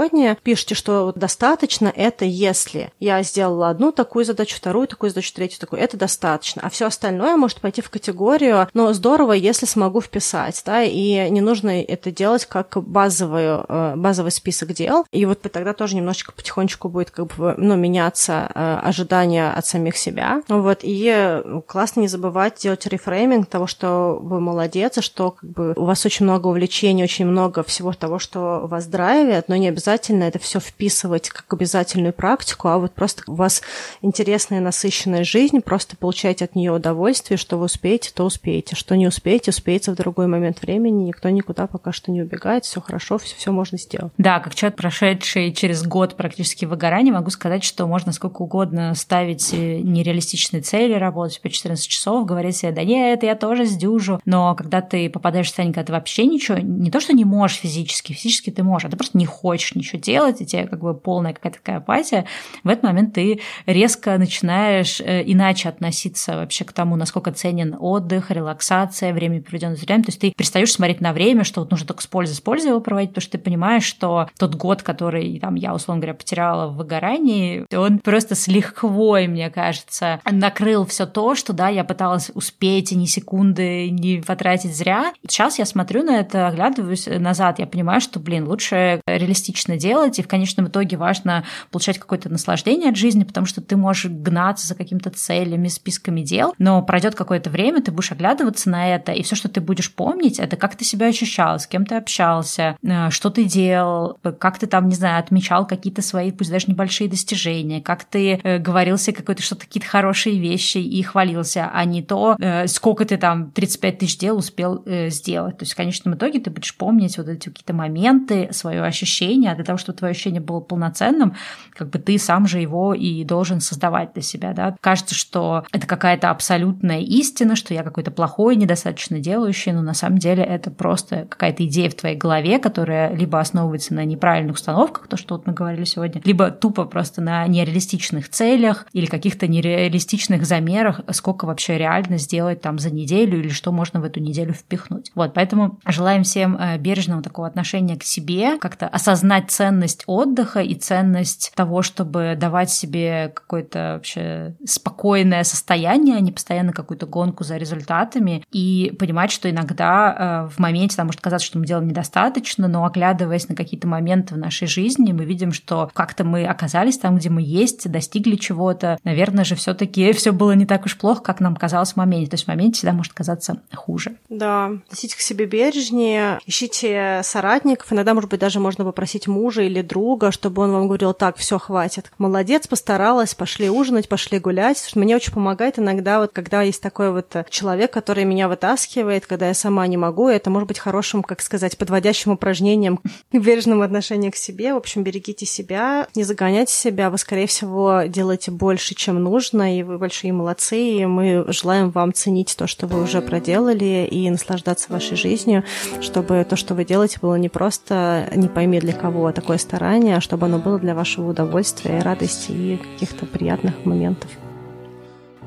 пишете, что достаточно, это если я сделала одну такую задачу, вторую такую задачу, третью такую, это достаточно. А все остальное может пойти в категорию, но здорово, если смогу вписать, да, и не нужно это делать как базовую, э, базовый список дел. И вот тогда тоже немножечко потихонечку будет как бы, ну, меняться э, ожидания от самих себя. Вот, и классно не забывать делать рефрейминг того, что вы молодец, и что как бы у вас очень много увлечений, очень много всего того, что вас драйвит, но не обязательно это все вписывать как обязательную практику, а вот просто у вас интересная, насыщенная жизнь, просто получаете от нее удовольствие, что вы успеете, то успеете, что не успеете, успеете в другой момент времени, никто никуда пока что не убегает, все хорошо, все, все можно сделать. Да, как человек, прошедший через год практически выгорания, могу сказать, что можно сколько угодно ставить э, нереалистичные цели, работать по 14 часов, говорить себе, да нет, я тоже сдюжу. Но когда ты попадаешь в состояние, когда ты вообще ничего, не то, что не можешь физически, физически ты можешь, а ты просто не хочешь ничего делать, и тебе как бы полная какая-то такая апатия, в этот момент ты резко начинаешь э, иначе относиться вообще к тому, насколько ценен отдых, релаксация, время, проведенное с друзьями. То есть ты перестаешь смотреть на время, что вот нужно только с пользой, с пользой его проводить, потому что ты понимаешь, что тот год, который там я, условно говоря, потеряла в выгорании, он просто с лихвой, мне кажется, накрыл все то, что, да, я пыталась успеть и ни секунды не потратить зря. Сейчас я смотрю на это, оглядываюсь назад, я понимаю, что, блин, лучше реалистично делать, и в конечном итоге важно получать какое-то наслаждение от жизни, потому что ты можешь гнаться за какими-то целями, списками дел, но пройдет какое-то время, ты будешь оглядываться на это, и все, что ты будешь помнить, это как ты себя ощущал, с кем ты общался, э, что ты делал, как ты там, не знаю, отмечал какие-то свои, пусть даже небольшие достижения, как ты э, говорил себе какой-то что-то, какие-то хорошие вещи и хвалился, а не то, э, сколько ты там 35 тысяч дел успел э, сделать. То есть в конечном итоге ты будешь помнить вот эти какие-то моменты, свое ощущение, а для того, чтобы твое ощущение было полноценным, как бы ты сам же его и должен создавать для себя, да. Кажется, что это какая-то абсолютная истина, что я какой-то плохой, недостаточно делающий, но на самом деле это просто какая-то идея в твоей голове, которая либо основывается на неправильных установках, то, что вот мы говорили сегодня, либо тупо просто на нереалистичных целях или каких-то нереалистичных замерах, сколько вообще реально сделать там за неделю или что можно в эту неделю впихнуть. Вот, поэтому желаем всем э, бережного такого отношения к себе, как-то осознать ценность отдыха и ценность того, чтобы давать себе какое-то вообще спокойное состояние, а не постоянно какую-то гонку за результатами, и понимать, что иногда э, в моменте там может казаться, что мы делаем недостаточно, но оглядываясь на какие-то моменты в нашей жизни, мы видим, что как-то мы оказались там, где мы есть, достигли чего-то. Наверное же, все-таки все было не так уж плохо, как нам казалось в моменте. То есть в моменте всегда может казаться хуже. Да, относитесь к себе бережнее, ищите соратников. Иногда, может быть, даже можно попросить мужа или друга, чтобы он вам говорил, так, все, хватит. Молодец, постаралась, пошли ужинать, пошли гулять. Мне очень помогает иногда, вот когда есть такой вот человек, который меня вытаскивает, когда я сама не могу, это может быть хорошим, как сказать, подводящим упражнением к бережному отношению к себе. В общем, берегите себя, не загоняйте себя, вы, скорее всего, делаете больше, чем нужно, и вы большие молодцы, и мы желаем вам ценить то, что вы уже проделали, и наслаждаться вашей жизнью, чтобы то, что вы делаете, было не просто не пойми для кого а такое старание, чтобы оно было для вашего удовольствия и радости и каких-то приятных моментов.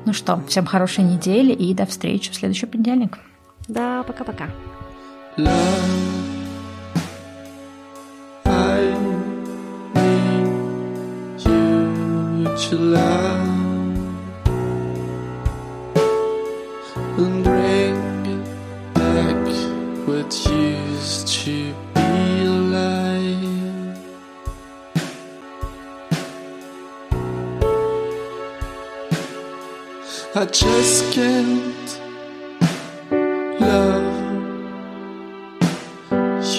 Ну что, всем хорошей недели и до встречи в следующий понедельник. Да, пока-пока. and bring back what used to I just can't love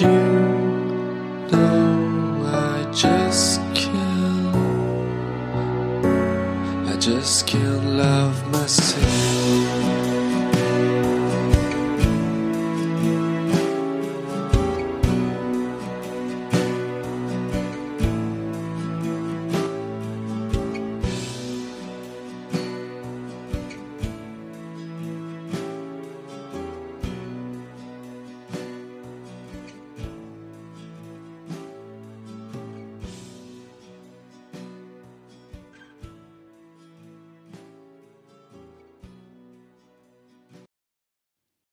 you. No, I just can't. I just can't love myself.